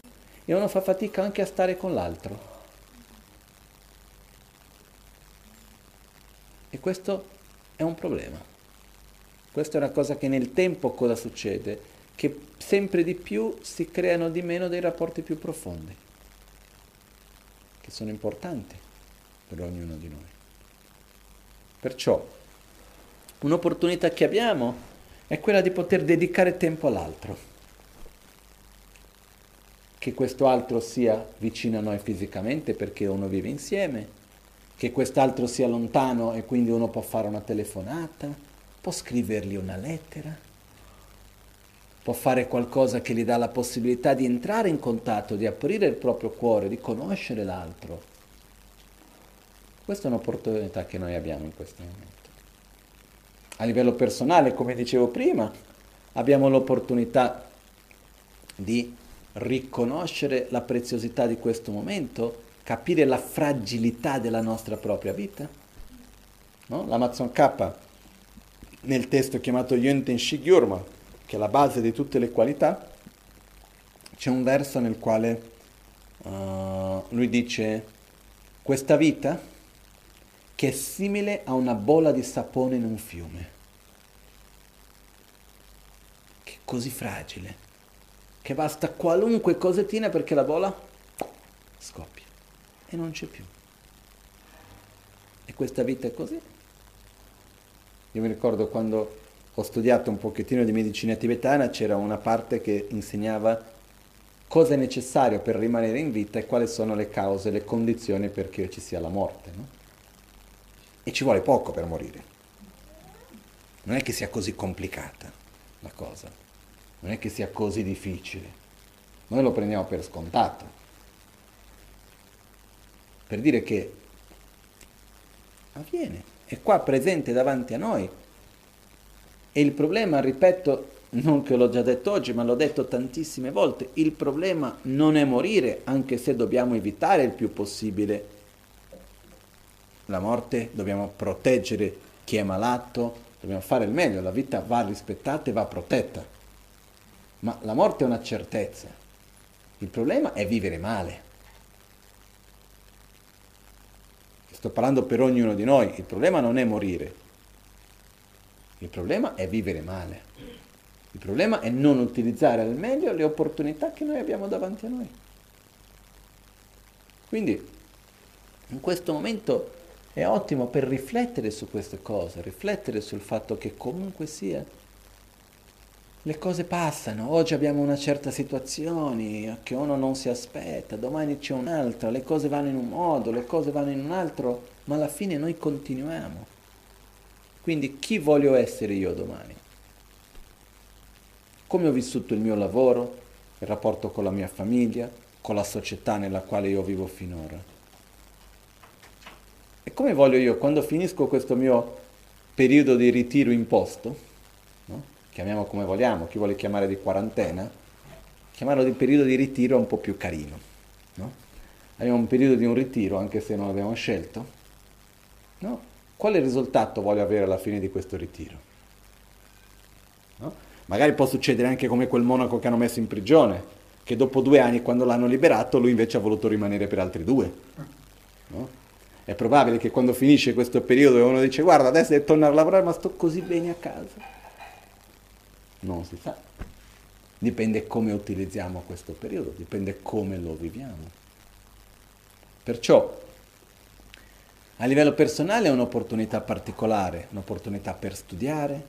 e uno fa fatica anche a stare con l'altro. E questo è un problema. Questa è una cosa che nel tempo cosa succede? Che sempre di più si creano di meno dei rapporti più profondi, che sono importanti per ognuno di noi. Perciò un'opportunità che abbiamo è quella di poter dedicare tempo all'altro, che questo altro sia vicino a noi fisicamente perché uno vive insieme, che quest'altro sia lontano e quindi uno può fare una telefonata, può scrivergli una lettera, può fare qualcosa che gli dà la possibilità di entrare in contatto, di aprire il proprio cuore, di conoscere l'altro. Questa è un'opportunità che noi abbiamo in questo momento. A livello personale, come dicevo prima, abbiamo l'opportunità di riconoscere la preziosità di questo momento, capire la fragilità della nostra propria vita. No? L'Amazon K nel testo chiamato Yönten Shigyurma, che è la base di tutte le qualità, c'è un verso nel quale uh, lui dice questa vita che è simile a una bolla di sapone in un fiume, che è così fragile, che basta qualunque cosettina perché la bolla scoppia e non c'è più. E questa vita è così. Io mi ricordo quando ho studiato un pochettino di medicina tibetana, c'era una parte che insegnava cosa è necessario per rimanere in vita e quali sono le cause, le condizioni perché ci sia la morte. No? E ci vuole poco per morire. Non è che sia così complicata la cosa, non è che sia così difficile. Noi lo prendiamo per scontato. Per dire che avviene è qua presente davanti a noi. E il problema, ripeto, non che l'ho già detto oggi, ma l'ho detto tantissime volte, il problema non è morire, anche se dobbiamo evitare il più possibile la morte, dobbiamo proteggere chi è malato, dobbiamo fare il meglio, la vita va rispettata e va protetta. Ma la morte è una certezza. Il problema è vivere male. Sto parlando per ognuno di noi, il problema non è morire, il problema è vivere male. Il problema è non utilizzare al meglio le opportunità che noi abbiamo davanti a noi. Quindi in questo momento è ottimo per riflettere su queste cose, riflettere sul fatto che comunque sia, le cose passano, oggi abbiamo una certa situazione che uno non si aspetta, domani c'è un'altra, le cose vanno in un modo, le cose vanno in un altro, ma alla fine noi continuiamo. Quindi chi voglio essere io domani? Come ho vissuto il mio lavoro, il rapporto con la mia famiglia, con la società nella quale io vivo finora? E come voglio io, quando finisco questo mio periodo di ritiro imposto, no? chiamiamo come vogliamo, chi vuole chiamare di quarantena, chiamarlo di periodo di ritiro un po' più carino. No? Abbiamo un periodo di un ritiro, anche se non l'abbiamo scelto. No? Quale risultato voglio avere alla fine di questo ritiro? Magari può succedere anche come quel monaco che hanno messo in prigione, che dopo due anni, quando l'hanno liberato, lui invece ha voluto rimanere per altri due. No? È probabile che quando finisce questo periodo uno dice guarda adesso devo tornare a lavorare ma sto così bene a casa. Non si sa. Dipende come utilizziamo questo periodo, dipende come lo viviamo. Perciò a livello personale è un'opportunità particolare, un'opportunità per studiare,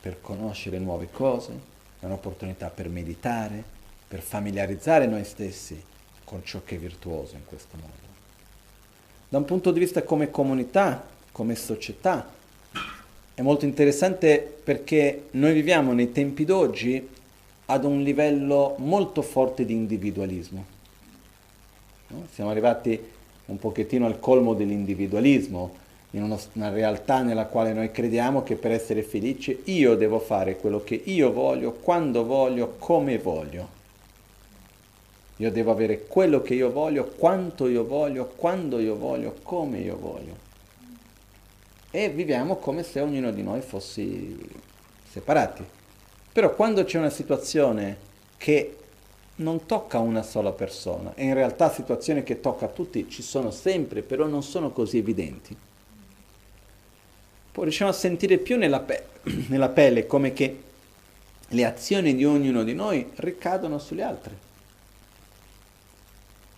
per conoscere nuove cose, è un'opportunità per meditare, per familiarizzare noi stessi con ciò che è virtuoso in questo mondo da un punto di vista come comunità, come società. È molto interessante perché noi viviamo nei tempi d'oggi ad un livello molto forte di individualismo. No? Siamo arrivati un pochettino al colmo dell'individualismo, in una, una, realtà nella quale noi crediamo che per essere felici io devo fare quello che io voglio, quando voglio, come voglio. Io devo avere quello che io voglio, quanto io voglio, quando io voglio, come io voglio. E viviamo come se ognuno di noi fossi separati. Però quando c'è una situazione che non tocca una sola persona, e in realtà situazioni che tocca a tutti ci sono sempre, però non sono così evidenti, poi riusciamo a sentire più nella, pe- nella pelle come che le azioni di ognuno di noi ricadono sugli altri.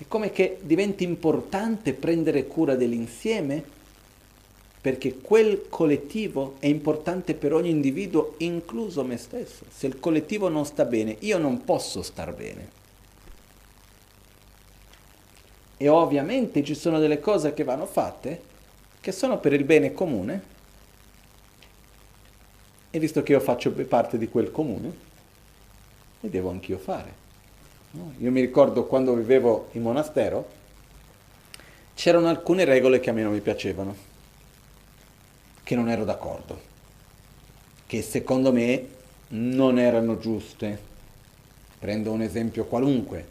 È come che diventi importante prendere cura dell'insieme perché quel collettivo è importante per ogni individuo, incluso me stesso. Se il collettivo non sta bene, io non posso star bene. E ovviamente ci sono delle cose che vanno fatte che sono per il bene comune. E visto che io faccio parte di quel comune, le devo anch'io fare. Io mi ricordo quando vivevo in monastero, c'erano alcune regole che a me non mi piacevano, che non ero d'accordo, che secondo me non erano giuste. Prendo un esempio qualunque.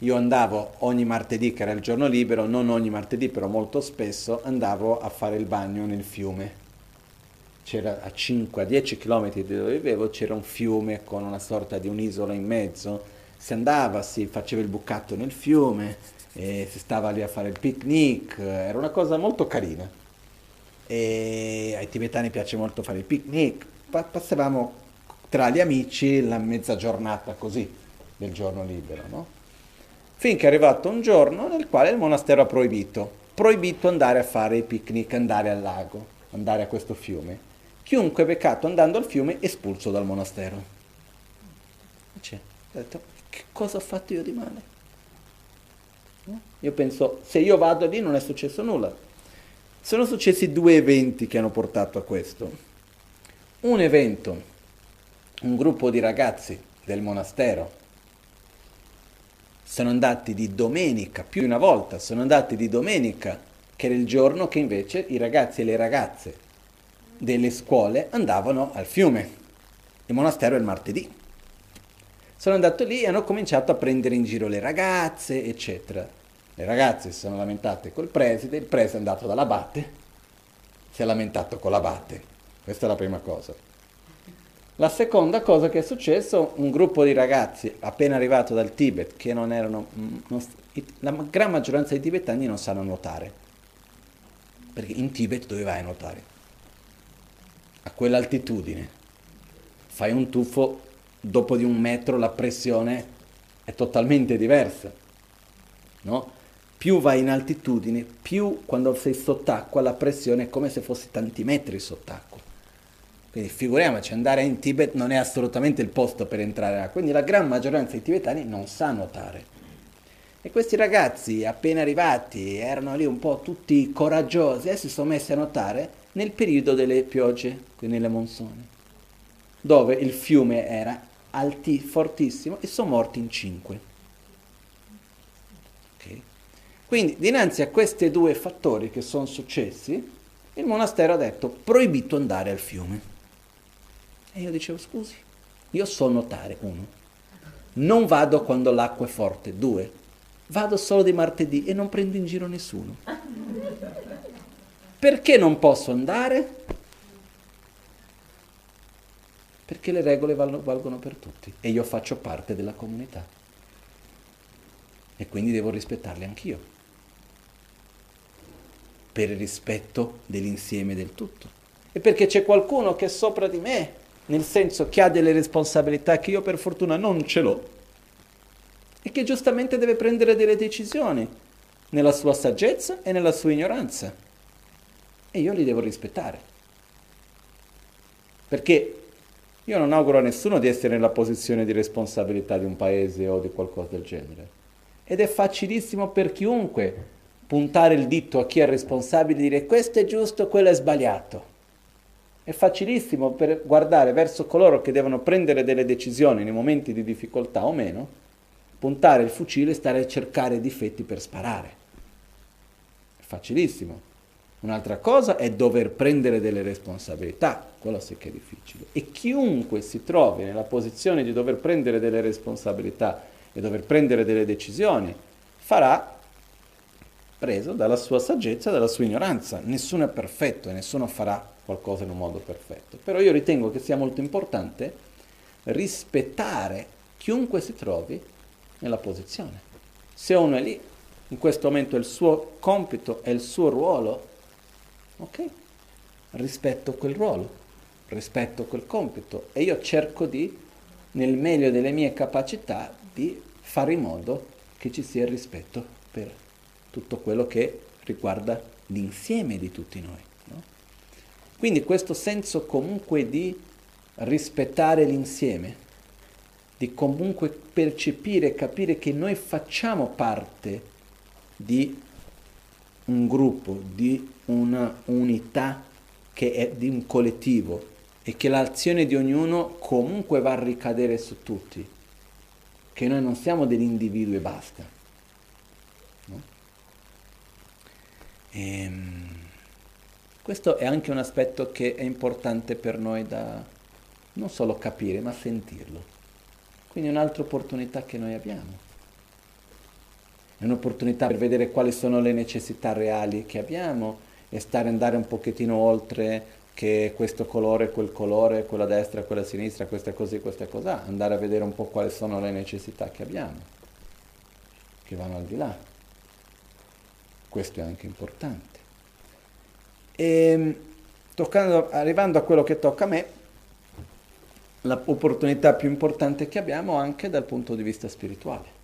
Io andavo ogni martedì, che era il giorno libero, non ogni martedì, però molto spesso, andavo a fare il bagno nel fiume. C'era a 5-10 km di dove vivevo, c'era un fiume con una sorta di un'isola in mezzo, si andava, si faceva il bucato nel fiume, si stava lì a fare il picnic, era una cosa molto carina. E ai tibetani piace molto fare il picnic, passavamo tra gli amici la mezza giornata così del giorno libero, no? Finché è arrivato un giorno nel quale il monastero ha proibito, proibito andare a fare il picnic, andare al lago, andare a questo fiume. Chiunque beccato andando al fiume è espulso dal monastero. C'è, ho detto, cosa ho fatto io di male? Io penso, se io vado lì non è successo nulla. Sono successi due eventi che hanno portato a questo. Un evento, un gruppo di ragazzi del monastero sono andati di domenica, più di una volta, sono andati di domenica, che era il giorno che invece i ragazzi e le ragazze delle scuole andavano al fiume. Il monastero è il martedì. Sono andato lì e hanno cominciato a prendere in giro le ragazze, eccetera. Le ragazze si sono lamentate col preside, il preside è andato dall'abate, si è lamentato con l'abate. Questa è la prima cosa. La seconda cosa che è successo, un gruppo di ragazzi appena arrivato dal Tibet, che non erano, mm, non, la gran maggioranza dei tibetani non sanno nuotare, perché in Tibet dove vai a nuotare? A quell'altitudine. Fai un tuffo, dopo di un metro la pressione è totalmente diversa, no? Più vai in altitudine, più quando sei sott'acqua la pressione è come se fossi tanti metri sott'acqua. Quindi figuriamoci, andare in Tibet non è assolutamente il posto per entrare là. Quindi la gran maggioranza dei tibetani non sa nuotare. E questi ragazzi appena arrivati erano lì un po' tutti coraggiosi e si sono messi a nuotare nel periodo delle piogge, quindi nelle monsone, dove il fiume era alti, fortissimo e sono morti in cinque. Okay. Quindi dinanzi a questi due fattori che sono successi, il monastero ha detto proibito andare al fiume. E io dicevo, scusi, io so nuotare, uno. Non vado quando l'acqua è forte, due. Vado solo di martedì e non prendo in giro nessuno. Perché non posso andare? Perché le regole valgono per tutti e io faccio parte della comunità. E quindi devo rispettarle anch'io. Per il rispetto dell'insieme del tutto. E perché c'è qualcuno che è sopra di me nel senso che ha delle responsabilità che io per fortuna non ce l'ho e che giustamente deve prendere delle decisioni nella sua saggezza e nella sua ignoranza. E io li devo rispettare. Perché io non auguro a nessuno di essere nella posizione di responsabilità di un paese o di qualcosa del genere. Ed è facilissimo per chiunque puntare il dito a chi è responsabile e dire questo è giusto, quello è sbagliato. È facilissimo per guardare verso coloro che devono prendere delle decisioni nei momenti di difficoltà o meno, puntare il fucile e stare a cercare difetti per sparare. È facilissimo. Un'altra cosa è dover prendere delle responsabilità, quello sì che è difficile. E chiunque si trovi nella posizione di dover prendere delle responsabilità e dover prendere delle decisioni, farà preso dalla sua saggezza, dalla sua ignoranza. Nessuno è perfetto e nessuno farà qualcosa in un modo perfetto. Però io ritengo che sia molto importante rispettare chiunque si trovi nella posizione. Se uno è lì, in questo momento è il suo compito, è il suo ruolo, ok? Rispetto quel ruolo, rispetto quel compito e io cerco di, nel meglio delle mie capacità, di fare in modo che ci sia il rispetto per tutto quello che riguarda l'insieme di tutti noi. Quindi questo senso comunque di rispettare l'insieme, di comunque percepire, capire che noi facciamo parte di un gruppo, di una unità che è di un collettivo e che l'azione di ognuno comunque va a ricadere su tutti, che noi non siamo degli individui e basta. No? Ehm... Questo è anche un aspetto che è importante per noi da non solo capire, ma sentirlo. Quindi è un'altra opportunità che noi abbiamo. È un'opportunità per vedere quali sono le necessità reali che abbiamo e stare andare un pochettino oltre che questo colore, quel colore, quella destra, quella sinistra, questa così, questa cos'ha, andare a vedere un po' quali sono le necessità che abbiamo, che vanno al di là. Questo è anche importante. E ehm, toccando, arrivando a quello che tocca a me, l'opportunità più importante che abbiamo anche dal punto di vista spirituale.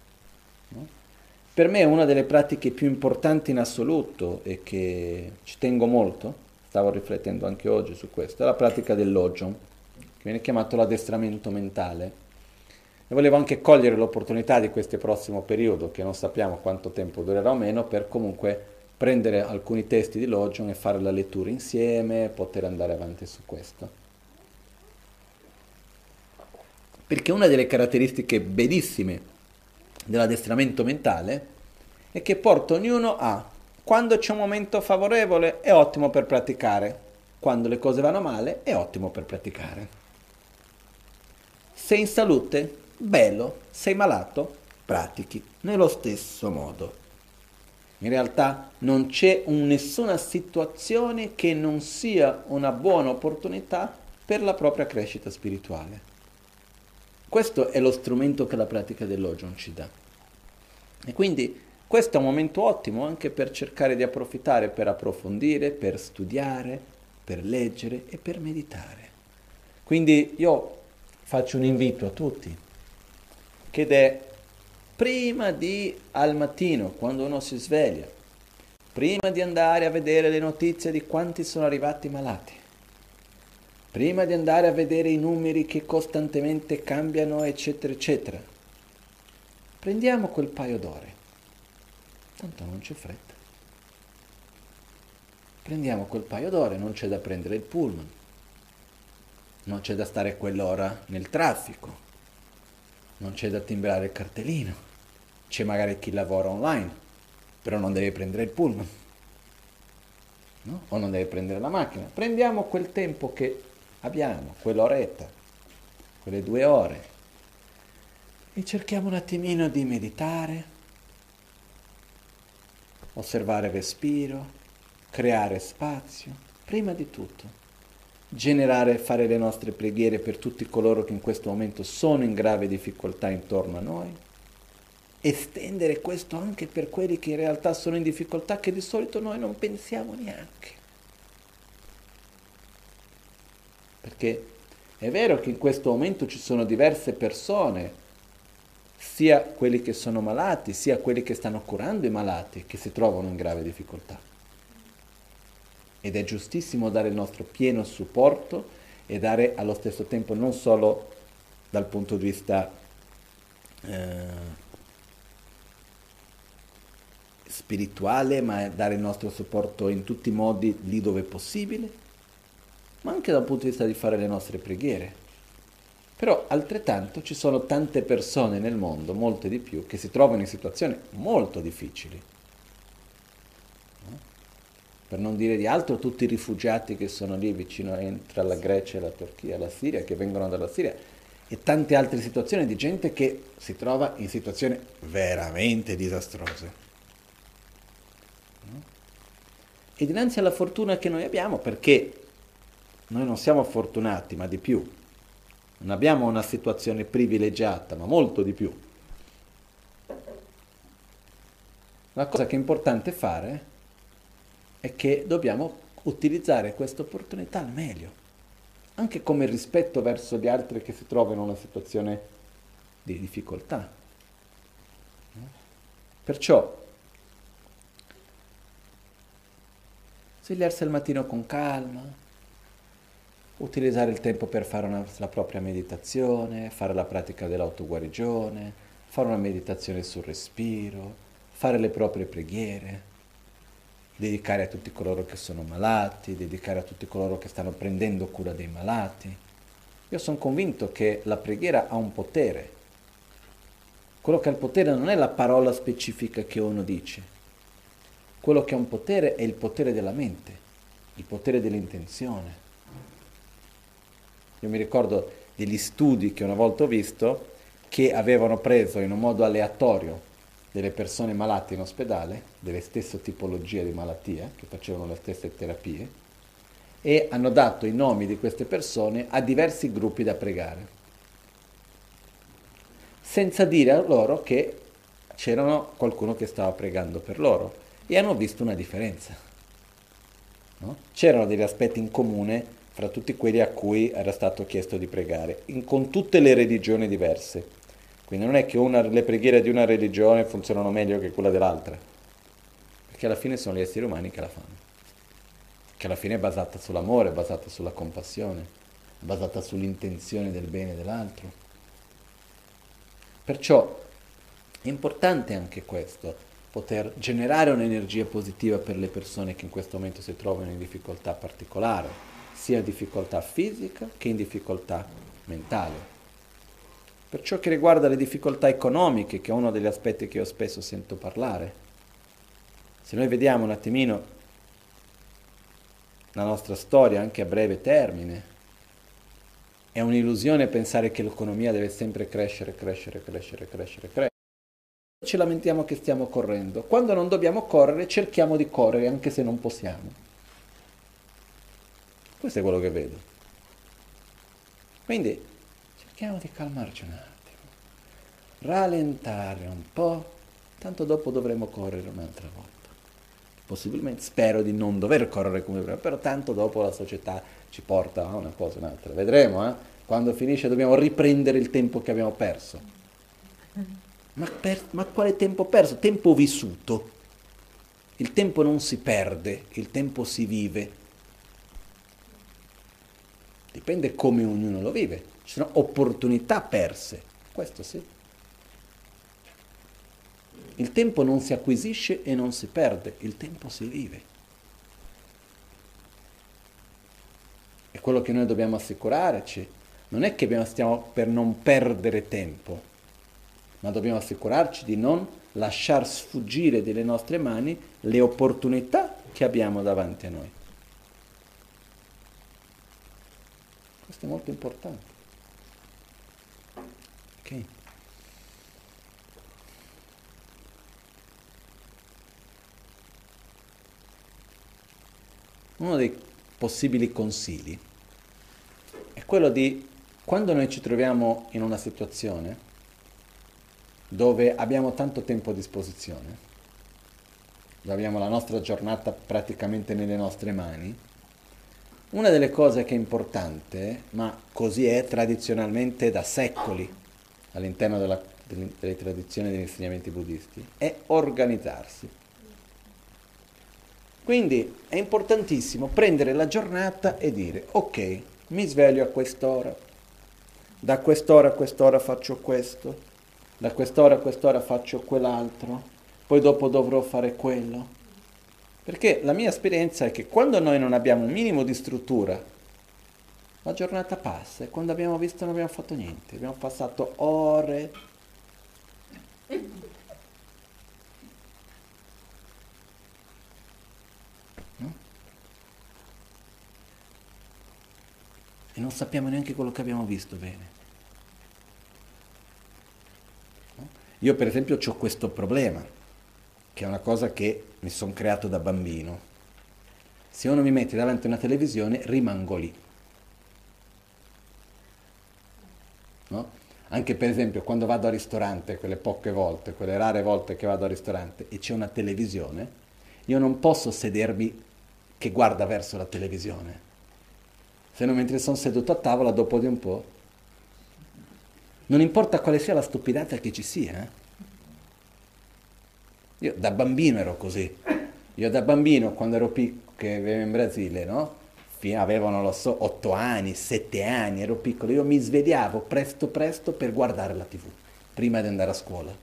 Per me una delle pratiche più importanti in assoluto e che ci tengo molto, stavo riflettendo anche oggi su questo, è la pratica dell'ojon, che viene chiamato l'addestramento mentale. E volevo anche cogliere l'opportunità di questo prossimo periodo, che non sappiamo quanto tempo durerà o meno, per comunque prendere alcuni testi di Logion e fare la lettura insieme, poter andare avanti su questo. Perché una delle caratteristiche bellissime dell'addestramento mentale è che porta ognuno a, quando c'è un momento favorevole è ottimo per praticare, quando le cose vanno male è ottimo per praticare. sei in salute, bello, sei malato, pratichi nello stesso modo. In realtà non c'è un, nessuna situazione che non sia una buona opportunità per la propria crescita spirituale. Questo è lo strumento che la pratica dell'Ojon ci dà. E quindi questo è un momento ottimo anche per cercare di approfittare, per approfondire, per studiare, per leggere e per meditare. Quindi io faccio un invito a tutti, che è prima di al mattino, quando uno si sveglia, prima di andare a vedere le notizie di quanti sono arrivati malati, prima di andare a vedere i numeri che costantemente cambiano, eccetera, eccetera, prendiamo quel paio d'ore tanto non c'è fretta. Prendiamo quel paio d'ore, non c'è da prendere il pullman, non c'è da stare quell'ora nel traffico, non c'è da timbrare il cartellino, c'è magari chi lavora online, però non deve prendere il pullman, no? o non deve prendere la macchina. Prendiamo quel tempo che abbiamo, quell'oretta, quelle due ore, e cerchiamo un attimino di meditare osservare il respiro, creare spazio, prima di tutto. Generare e fare le nostre preghiere per tutti coloro che in questo momento sono in grave difficoltà intorno a noi. Estendere questo anche per quelli che in realtà sono in difficoltà che di solito noi non pensiamo neanche. Perché è vero che in questo momento ci sono diverse persone sia quelli che sono malati, sia quelli che stanno curando i malati, che si trovano in grave difficoltà. Ed è giustissimo dare il nostro pieno supporto e dare allo stesso tempo non solo dal punto di vista eh, spirituale, ma dare il nostro supporto in tutti i modi lì dove è possibile, ma anche dal punto di vista di fare le nostre preghiere però altrettanto ci sono tante persone nel mondo, molte di più, che si trovano in situazioni molto difficili. Per non dire di altro, tutti i rifugiati che sono lì vicino tra la Grecia, la Turchia, la Siria, che vengono dalla Siria, e tante altre situazioni di gente che si trova in situazioni veramente disastrose. E dinanzi alla fortuna che noi abbiamo, perché noi non siamo fortunati, ma di più, non abbiamo una situazione privilegiata, ma molto di più. La cosa che è importante fare è che dobbiamo utilizzare questa opportunità al meglio, anche come rispetto verso gli altri che si trovano in una situazione di difficoltà. Perciò svegliarsi al mattino con calma, utilizzare il tempo per fare una, la propria meditazione, fare la pratica dell'autoguarigione, fare una meditazione sul respiro, fare le proprie preghiere, dedicare a tutti coloro che sono malati, dedicare a tutti coloro che stanno prendendo cura dei malati. Io sono convinto che la preghiera ha un potere. Quello che ha il potere non è la parola specifica che uno dice. Quello che ha un potere è il potere della mente, il potere dell'intenzione. Io mi ricordo degli studi che una volta ho visto che avevano preso in un modo aleatorio delle persone malate in ospedale, delle stesse tipologie di malattia, che facevano le stesse terapie, e hanno dato i nomi di queste persone a diversi gruppi da pregare, senza dire a loro che c'era qualcuno che stava pregando per loro, e hanno visto una differenza. No? C'erano degli aspetti in comune fra tutti quelli a cui era stato chiesto di pregare, in, con tutte le religioni diverse. Quindi non è che una, le preghiere di una religione funzionano meglio che quella dell'altra, perché alla fine sono gli esseri umani che la fanno, che alla fine è basata sull'amore, è basata sulla compassione, è basata sull'intenzione del bene dell'altro. Perciò è importante anche questo, poter generare un'energia positiva per le persone che in questo momento si trovano in difficoltà particolare sia in difficoltà fisica che in difficoltà mentale. Per ciò che riguarda le difficoltà economiche, che è uno degli aspetti che io spesso sento parlare, se noi vediamo un attimino la nostra storia anche a breve termine, È un'illusione pensare che l'economia deve sempre crescere, crescere, crescere, crescere, crescere. Ci lamentiamo che stiamo correndo. Quando non dobbiamo correre, cerchiamo di correre anche se non possiamo. Questo è quello che vedo. Quindi cerchiamo di calmarci un attimo, rallentare un po', tanto dopo dovremo correre un'altra volta. Possibilmente spero di non dover correre come prima, però tanto dopo la società ci porta a una cosa o un'altra. Vedremo, eh? Quando finisce dobbiamo riprendere il tempo che abbiamo perso. Ma, per, ma quale tempo perso? Tempo vissuto. Il tempo non si perde, il tempo si vive. Dipende come ognuno lo vive. Ci sono opportunità perse, questo sì. Il tempo non si acquisisce e non si perde, il tempo si vive. E quello che noi dobbiamo assicurarci non è che stiamo per non perdere tempo, ma dobbiamo assicurarci di non lasciar sfuggire dalle nostre mani le opportunità che abbiamo davanti a noi. È molto importante. Ok? Uno dei possibili consigli è quello di quando noi ci troviamo in una situazione dove abbiamo tanto tempo a disposizione, dove abbiamo la nostra giornata praticamente nelle nostre mani, una delle cose che è importante, ma così è tradizionalmente da secoli all'interno della, delle, delle tradizioni degli insegnamenti buddisti, è organizzarsi. Quindi è importantissimo prendere la giornata e dire ok, mi sveglio a quest'ora, da quest'ora a quest'ora faccio questo, da quest'ora a quest'ora faccio quell'altro, poi dopo dovrò fare quello. Perché la mia esperienza è che quando noi non abbiamo un minimo di struttura, la giornata passa e quando abbiamo visto non abbiamo fatto niente, abbiamo passato ore. E non sappiamo neanche quello che abbiamo visto bene. Io per esempio ho questo problema, che è una cosa che mi sono creato da bambino. Se uno mi mette davanti a una televisione rimango lì. No? Anche per esempio quando vado al ristorante, quelle poche volte, quelle rare volte che vado al ristorante e c'è una televisione, io non posso sedermi che guarda verso la televisione se non mentre sono seduto a tavola dopo di un po'. Non importa quale sia la stupidata che ci sia. Eh? Io da bambino ero così. Io da bambino, quando ero piccolo, che vivevo in Brasile, no? Avevo, non lo so, otto anni, sette anni, ero piccolo. Io mi svegliavo presto presto per guardare la tv, prima di andare a scuola.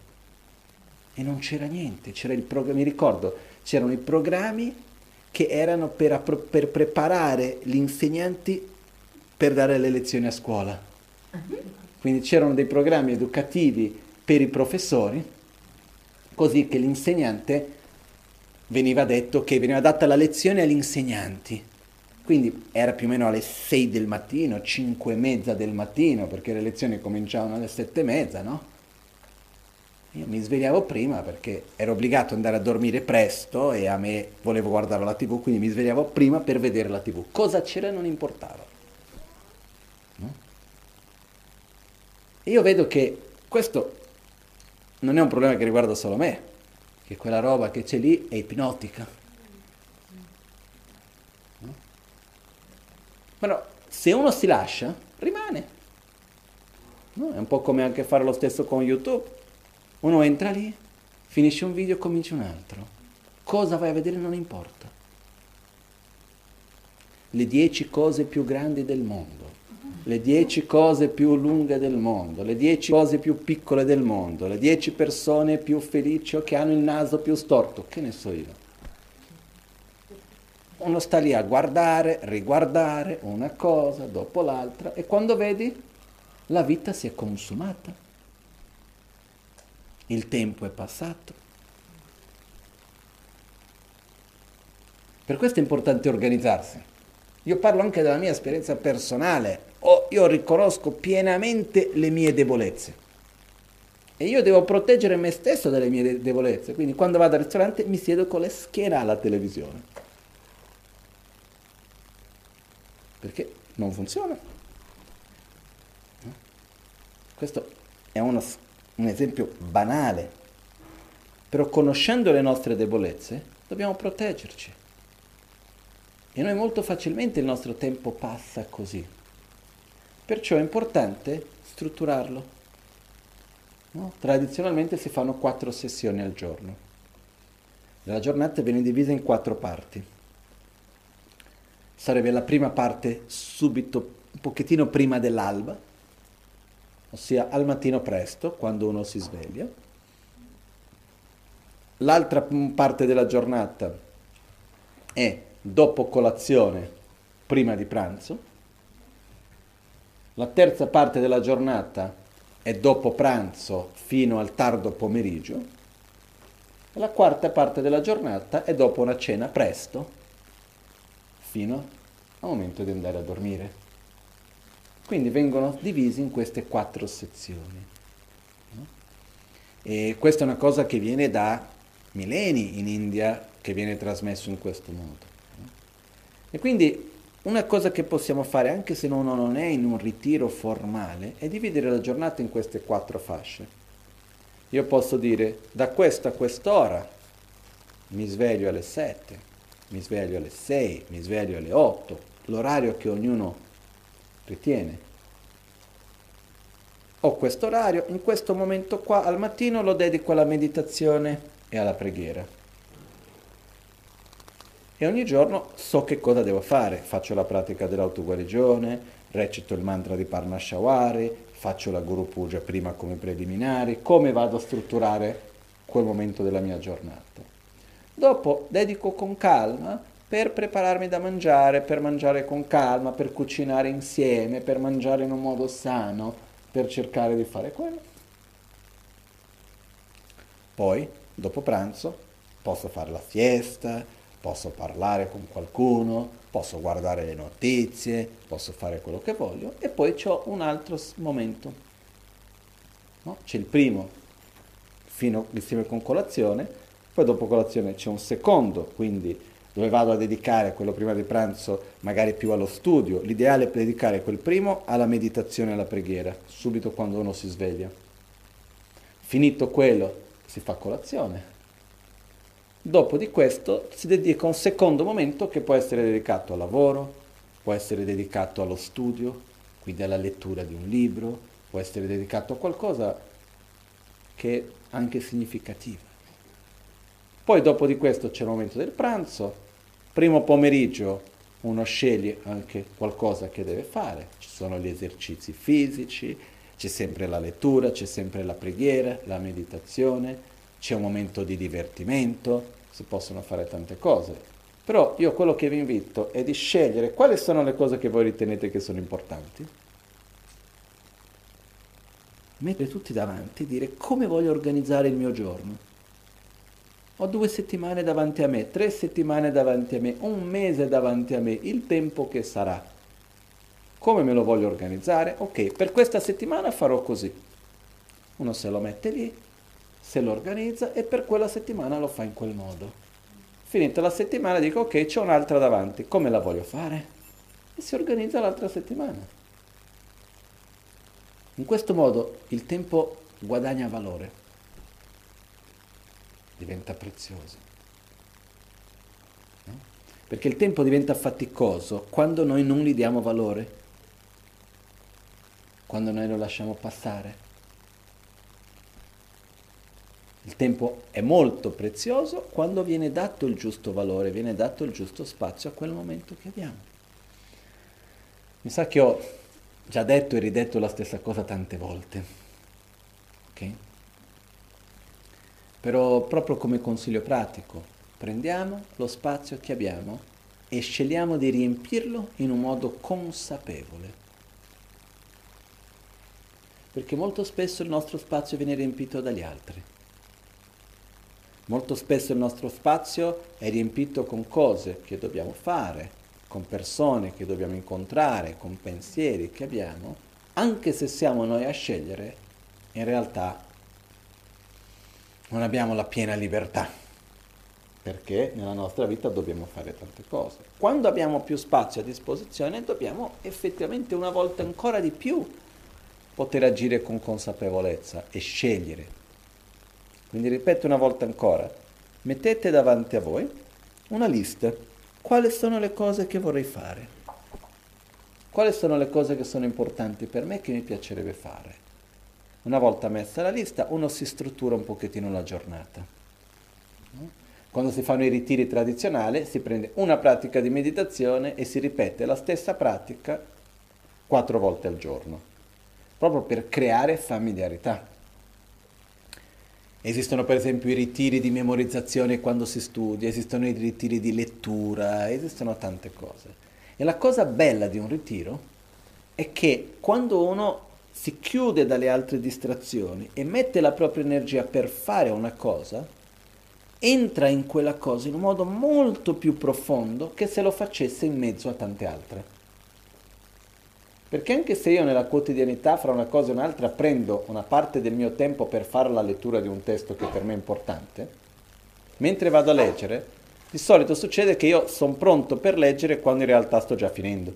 E non c'era niente, c'era il programma, mi ricordo, c'erano i programmi che erano per, per preparare gli insegnanti per dare le lezioni a scuola. Quindi c'erano dei programmi educativi per i professori, così che l'insegnante veniva detto che veniva data la lezione agli insegnanti. Quindi era più o meno alle 6 del mattino, 5 e mezza del mattino, perché le lezioni cominciavano alle 7 e mezza, no? Io mi svegliavo prima perché ero obbligato ad andare a dormire presto e a me volevo guardare la tv, quindi mi svegliavo prima per vedere la tv. Cosa c'era non importava. No? Io vedo che questo non è un problema che riguarda solo me, che quella roba che c'è lì è ipnotica. No? Però se uno si lascia, rimane. No? È un po' come anche fare lo stesso con YouTube uno entra lì, finisce un video e comincia un altro. Cosa vai a vedere non importa. Le dieci cose più grandi del mondo, le dieci cose più lunghe del mondo, le dieci cose più piccole del mondo, le dieci persone più felici o che hanno il naso più storto, che ne so io. Uno sta lì a guardare, riguardare una cosa dopo l'altra e quando vedi la vita si è consumata il tempo è passato. Per questo è importante organizzarsi. Io parlo anche della mia esperienza personale. O io riconosco pienamente le mie debolezze. E io devo proteggere me stesso dalle mie debolezze. Quindi quando vado al ristorante mi siedo con le schiena alla televisione. Perché non funziona. Questo è uno, un esempio banale. Però conoscendo le nostre debolezze dobbiamo proteggerci. E noi molto facilmente il nostro tempo passa così. Perciò è importante strutturarlo. No? Tradizionalmente si fanno quattro sessioni al giorno. La giornata viene divisa in quattro parti. Sarebbe la prima parte subito, un pochettino prima dell'alba, ossia al mattino presto, quando uno si sveglia. L'altra parte della giornata è dopo colazione, prima di pranzo. La terza parte della giornata è dopo pranzo fino al tardo pomeriggio. La quarta parte della giornata è dopo una cena presto, fino al momento di andare a dormire. Quindi vengono divisi in queste quattro sezioni. E questa è una cosa che viene da millenni in India, che viene trasmesso in questo modo. E quindi una cosa che possiamo fare, anche se uno non è in un ritiro formale, è dividere la giornata in queste quattro fasce. Io posso dire, da questa a quest'ora mi sveglio alle 7, mi sveglio alle 6, mi sveglio alle 8, l'orario che ognuno ritiene. Ho questo orario, in questo momento qua al mattino lo dedico alla meditazione e alla preghiera e ogni giorno so che cosa devo fare. Faccio la pratica dell'autoguarigione, recito il mantra di Parnashawari, faccio la Guru Puja prima come preliminari, come vado a strutturare quel momento della mia giornata. Dopo dedico con calma per prepararmi da mangiare, per mangiare con calma, per cucinare insieme, per mangiare in un modo sano, per cercare di fare quello. Poi, dopo pranzo, posso fare la fiesta, posso parlare con qualcuno, posso guardare le notizie, posso fare quello che voglio e poi ho un altro momento. No? C'è il primo, fino insieme con colazione, poi dopo colazione c'è un secondo, quindi dove vado a dedicare quello prima di pranzo magari più allo studio. L'ideale è dedicare quel primo alla meditazione e alla preghiera, subito quando uno si sveglia. Finito quello si fa colazione, Dopo di questo si dedica un secondo momento che può essere dedicato al lavoro, può essere dedicato allo studio, quindi alla lettura di un libro, può essere dedicato a qualcosa che è anche significativo. Poi dopo di questo c'è il momento del pranzo, primo pomeriggio uno sceglie anche qualcosa che deve fare, ci sono gli esercizi fisici, c'è sempre la lettura, c'è sempre la preghiera, la meditazione, c'è un momento di divertimento, si possono fare tante cose. Però io quello che vi invito è di scegliere quali sono le cose che voi ritenete che sono importanti. Mettere tutti davanti e dire come voglio organizzare il mio giorno. Ho due settimane davanti a me, tre settimane davanti a me, un mese davanti a me, il tempo che sarà. Come me lo voglio organizzare? Ok, per questa settimana farò così. Uno se lo mette lì, se lo organizza e per quella settimana lo fa in quel modo. Finita la settimana dico ok, c'è un'altra davanti, come la voglio fare? E si organizza l'altra settimana. In questo modo il tempo guadagna valore, diventa prezioso. No? Perché il tempo diventa faticoso quando noi non gli diamo valore, quando noi lo lasciamo passare. Il tempo è molto prezioso quando viene dato il giusto valore, viene dato il giusto spazio a quel momento che abbiamo. Mi sa che ho già detto e ridetto la stessa cosa tante volte, ok? Però proprio come consiglio pratico, prendiamo lo spazio che abbiamo e scegliamo di riempirlo in un modo consapevole. Perché molto spesso il nostro spazio viene riempito dagli altri. Molto spesso il nostro spazio è riempito con cose che dobbiamo fare, con persone che dobbiamo incontrare, con pensieri che abbiamo, anche se siamo noi a scegliere, in realtà non abbiamo la piena libertà, perché nella nostra vita dobbiamo fare tante cose. Quando abbiamo più spazio a disposizione dobbiamo effettivamente una volta ancora di più poter agire con consapevolezza e scegliere. Quindi ripeto una volta ancora, mettete davanti a voi una lista. Quali sono le cose che vorrei fare? Quali sono le cose che sono importanti per me che mi piacerebbe fare? Una volta messa la lista, uno si struttura un pochettino la giornata. Quando si fanno i ritiri tradizionali, si prende una pratica di meditazione e si ripete la stessa pratica quattro volte al giorno, proprio per creare familiarità. Esistono per esempio i ritiri di memorizzazione quando si studia, esistono i ritiri di lettura, esistono tante cose. E la cosa bella di un ritiro è che quando uno si chiude dalle altre distrazioni e mette la propria energia per fare una cosa, entra in quella cosa in un modo molto più profondo che se lo facesse in mezzo a tante altre. Perché anche se io nella quotidianità fra una cosa e un'altra prendo una parte del mio tempo per fare la lettura di un testo che per me è importante, mentre vado a leggere, di solito succede che io sono pronto per leggere quando in realtà sto già finendo.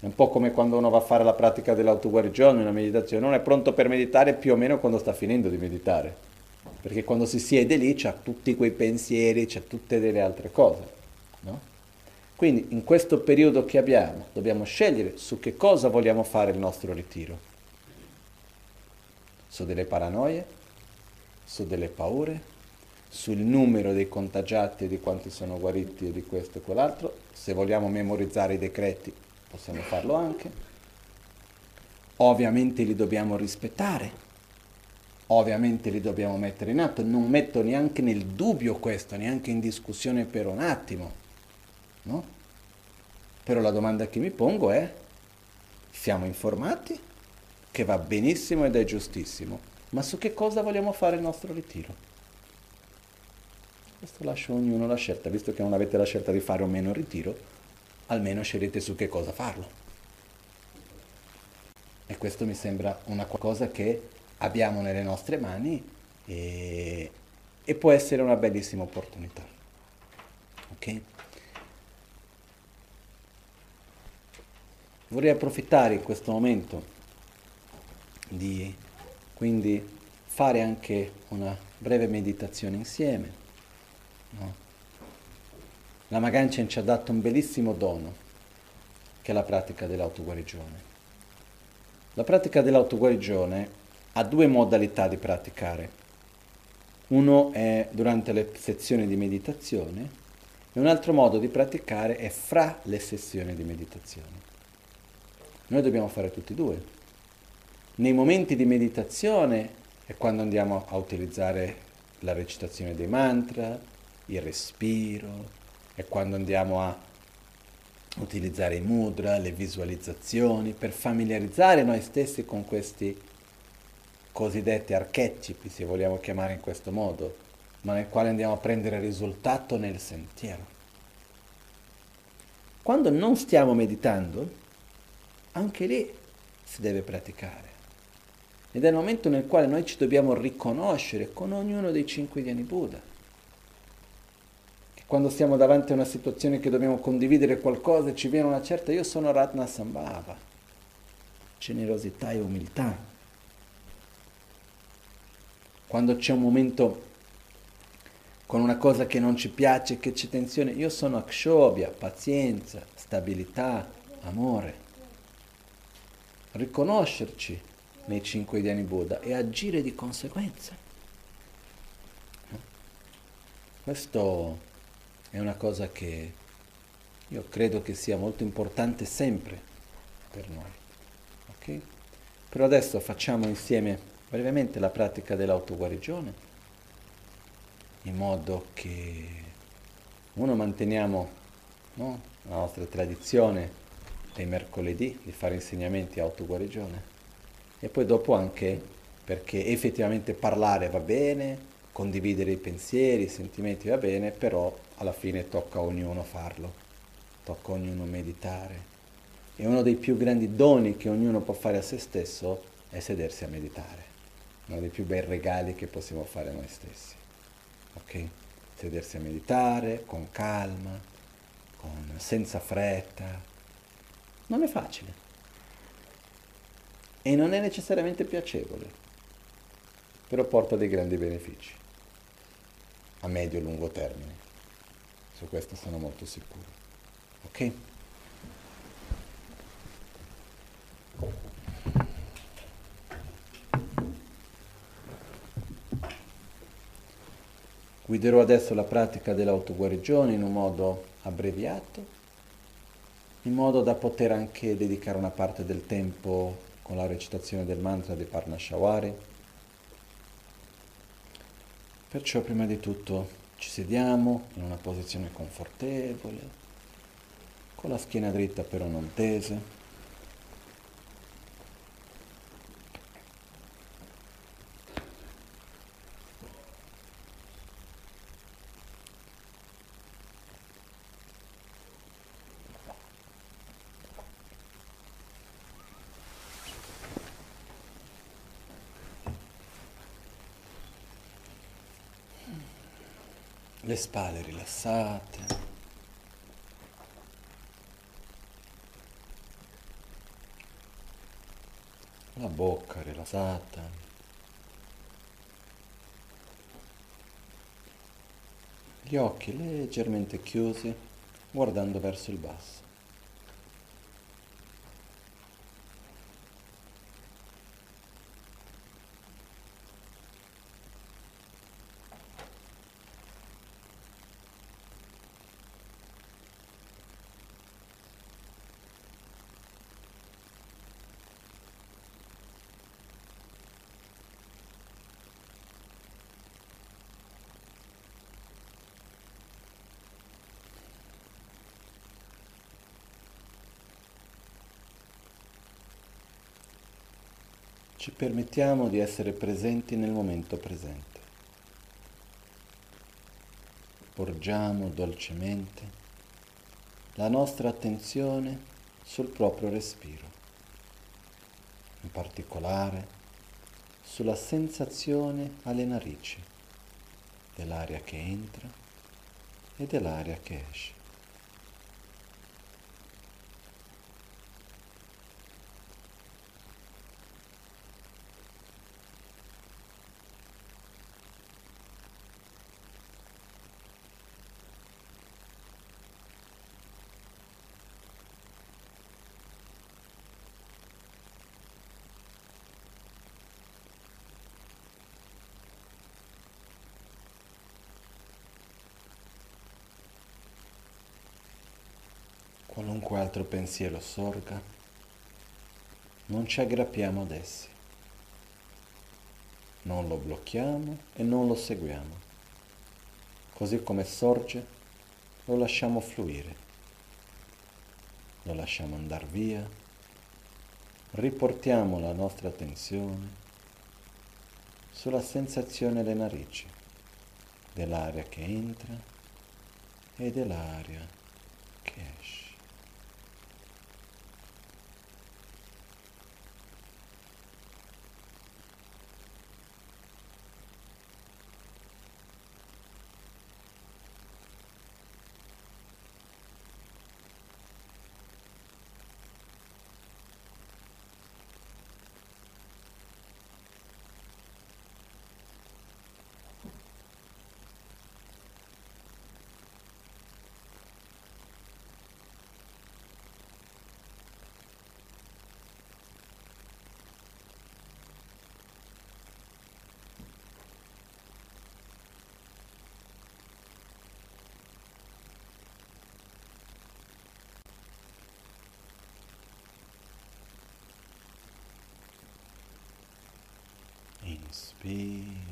È un po' come quando uno va a fare la pratica dell'autoguarigione, una meditazione, uno è pronto per meditare più o meno quando sta finendo di meditare, perché quando si siede lì c'ha tutti quei pensieri, c'ha tutte delle altre cose. No? Quindi in questo periodo che abbiamo dobbiamo scegliere su che cosa vogliamo fare il nostro ritiro. Su delle paranoie, su delle paure, sul numero dei contagiati e di quanti sono guariti e di questo e quell'altro. Se vogliamo memorizzare i decreti possiamo farlo anche. Ovviamente li dobbiamo rispettare, ovviamente li dobbiamo mettere in atto. Non metto neanche nel dubbio questo, neanche in discussione per un attimo no? Però la domanda che mi pongo è, siamo informati? Che va benissimo ed è giustissimo, ma su che cosa vogliamo fare il nostro ritiro? Questo lascio ognuno la scelta, visto che non avete la scelta di fare o meno il ritiro, almeno scegliete su che cosa farlo. E questo mi sembra una cosa che abbiamo nelle nostre mani e, e può essere una bellissima opportunità. Ok? Vorrei approfittare in questo momento di quindi fare anche una breve meditazione insieme. No? La Maganchen ci ha dato un bellissimo dono, che è la pratica dell'autoguarigione. La pratica dell'autoguarigione ha due modalità di praticare. Uno è durante le sezioni di meditazione e un altro modo di praticare è fra le sessioni di meditazione. Noi dobbiamo fare tutti e due. Nei momenti di meditazione è quando andiamo a utilizzare la recitazione dei mantra, il respiro, è quando andiamo a utilizzare i mudra, le visualizzazioni, per familiarizzare noi stessi con questi cosiddetti archetipi, se vogliamo chiamare in questo modo, ma nel quale andiamo a prendere risultato nel sentiero. Quando non stiamo meditando, anche lì si deve praticare. Ed è il momento nel quale noi ci dobbiamo riconoscere con ognuno dei cinque Dhyani Buddha. Quando siamo davanti a una situazione che dobbiamo condividere qualcosa e ci viene una certa, io sono Ratna Sambhava, generosità e umiltà. Quando c'è un momento con una cosa che non ci piace, che c'è tensione, io sono Akshobhya, pazienza, stabilità, amore riconoscerci nei cinque Dhyani Buddha e agire di conseguenza. Questo è una cosa che io credo che sia molto importante sempre per noi. Okay? Però adesso facciamo insieme brevemente la pratica dell'autoguarigione in modo che uno manteniamo no, la nostra tradizione dei mercoledì di fare insegnamenti autoguarigione e poi dopo anche perché effettivamente parlare va bene, condividere i pensieri, i sentimenti va bene, però alla fine tocca a ognuno farlo. tocca a ognuno meditare. E uno dei più grandi doni che ognuno può fare a se stesso è sedersi a meditare. Uno dei più bei regali che possiamo fare a noi stessi. Ok? Sedersi a meditare con calma, con, senza fretta. Non è facile. E non è necessariamente piacevole, però porta dei grandi benefici a medio e lungo termine. Su questo sono molto sicuro. Ok? Guiderò adesso la pratica dell'autoguarigione in un modo abbreviato, in modo da poter anche dedicare una parte del tempo con la recitazione del mantra di Parnashawari. Perciò prima di tutto ci sediamo in una posizione confortevole, con la schiena dritta però non tese. Spalle rilassate. La bocca rilassata. Gli occhi leggermente chiusi, guardando verso il basso. Permettiamo di essere presenti nel momento presente. Porgiamo dolcemente la nostra attenzione sul proprio respiro, in particolare sulla sensazione alle narici dell'aria che entra e dell'aria che esce. qualunque altro pensiero sorga, non ci aggrappiamo ad essi, non lo blocchiamo e non lo seguiamo. Così come sorge, lo lasciamo fluire, lo lasciamo andare via, riportiamo la nostra attenzione sulla sensazione delle narici, dell'aria che entra e dell'aria che esce. Peace.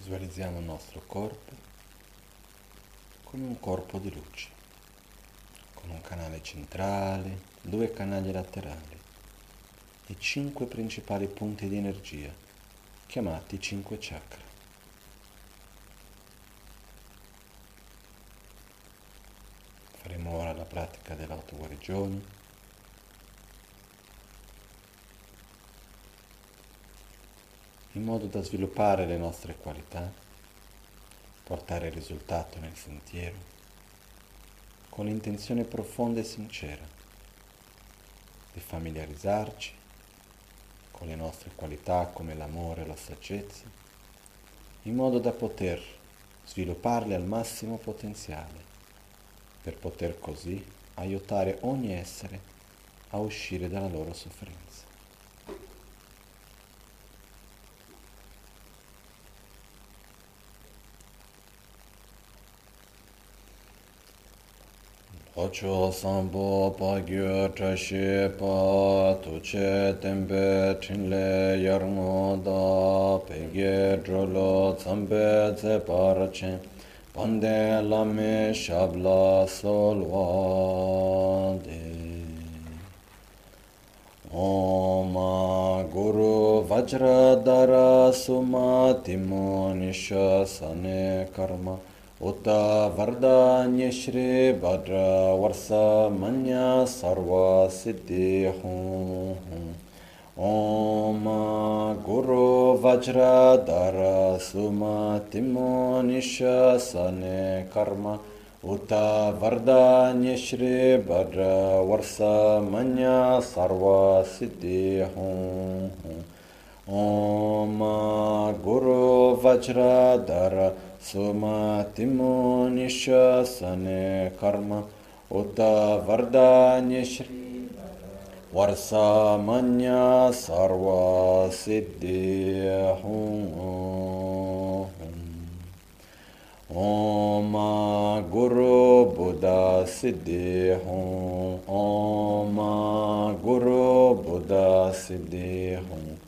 Visualizziamo il nostro corpo come un corpo di luce, con un canale centrale, due canali laterali e cinque principali punti di energia, chiamati cinque chakra. Faremo ora la pratica dell'autoguarigione. In modo da sviluppare le nostre qualità, portare risultato nel sentiero, con l'intenzione profonda e sincera di familiarizzarci con le nostre qualità come l'amore e la saggezza, in modo da poter svilupparle al massimo potenziale, per poter così aiutare ogni essere a uscire dalla loro sofferenza. Pacho sambo pagyo trashi pa tuche tembe trinle yarno da pege drolo tsambe tse parachen pande lame shabla solwa de. Oma guru vajradara suma timo nisha sane karma. Uta Vardanya Shri Bhadra Varsa Manya Sarva Siddhi Hum Om Guru Vajra Dara Suma Timo Nishasane Karma. Uta Vardanya Shri Bhadra सुमतिमो निशन कर्म उत वरदान्य श्री वर्षामन्या सर्वसिद्धि ओम गुरु बुध सिद्धि हूँ ओम गुरु बुध सिद्धि हूँ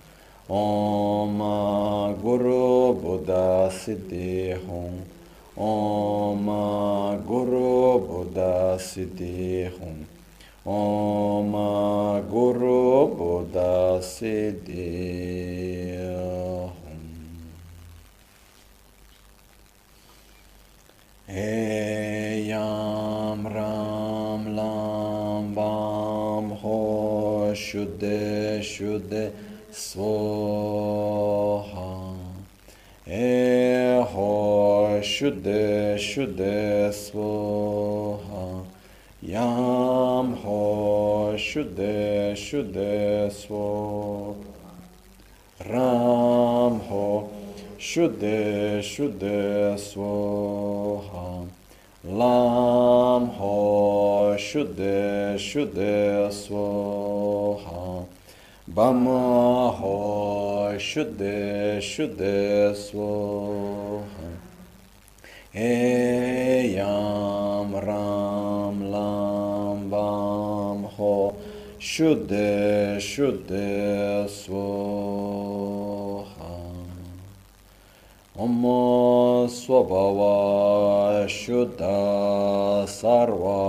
Sarva Siddhi Hum Om Guru Buddha Siddhi Hum Om Guru Buddha Siddhi Hum Om Guru Buddha Siddhi Hum Om Guru Buddha Siddhi Hum Om Guru Buddha Siddhi Hum Eyam Ram Lam Bam Ho Shuddhe Shuddhe Soha Eho Şude Şude Soha. Yam Ho Şude Şude Soha. Ram Ho Şude Şude Soha. Lam Ho Şude Şude Soha. बम हो शुद्ध शुद्ध स्वोह हे याम राम लाम वाम हो शुद्ध शुद्ध स्व ओम स्वभाव शुद्ध सर्वधर्मा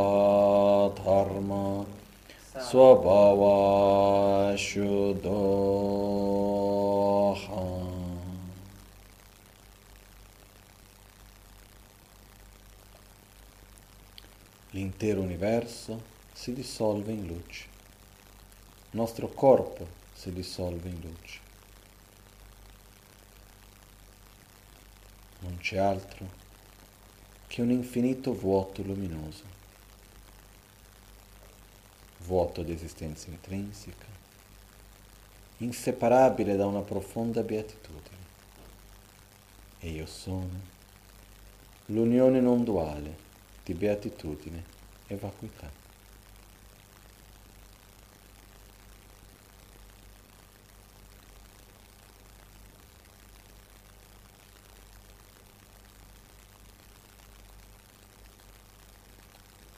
L'intero universo si dissolve in luce. Il nostro corpo si dissolve in luce. Non c'è altro che un infinito vuoto luminoso, vuoto di esistenza intrinseca, inseparabile da una profonda beatitudine. E io sono l'unione non duale di beatitudine e vacuità.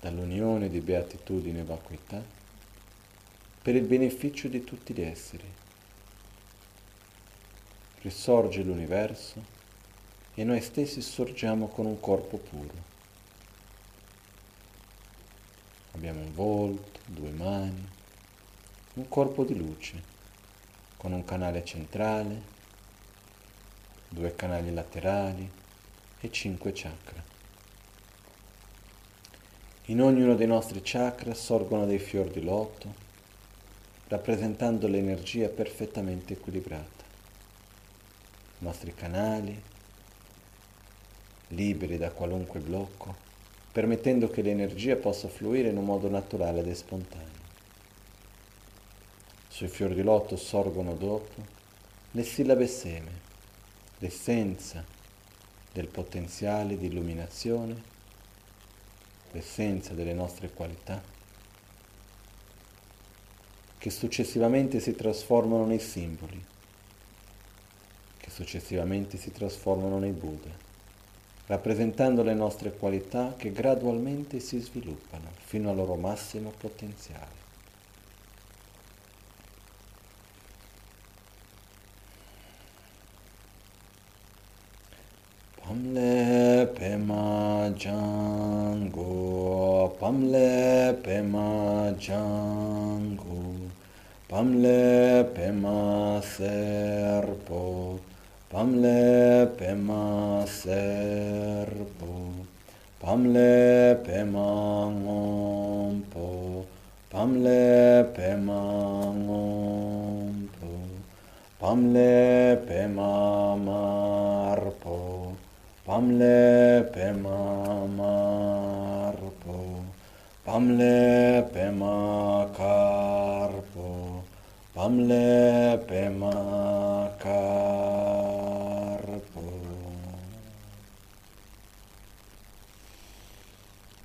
dall'unione di beatitudine e vacuità per il beneficio di tutti gli esseri. Risorge l'universo e noi stessi sorgiamo con un corpo puro. Abbiamo un volto, due mani, un corpo di luce con un canale centrale, due canali laterali e cinque chakra. In ognuno dei nostri chakra sorgono dei fior di loto, rappresentando l'energia perfettamente equilibrata. I nostri canali, liberi da qualunque blocco, permettendo che l'energia possa fluire in un modo naturale ed spontaneo. Sui fiori di loto sorgono dopo le sillabe seme, l'essenza del potenziale di illuminazione, l'essenza delle nostre qualità, che successivamente si trasformano nei simboli, che successivamente si trasformano nei Buddha rappresentando le nostre qualità che gradualmente si sviluppano fino al loro massimo potenziale. Pamle pema jangu, pamle pema jangu, pamle pema serpo, Pamle pema serpo, pamle pema ngompo, pamle pema ngompo, pamle pema marpo, pamle pema marpo, pamle pema carpo, pamle pema carpo.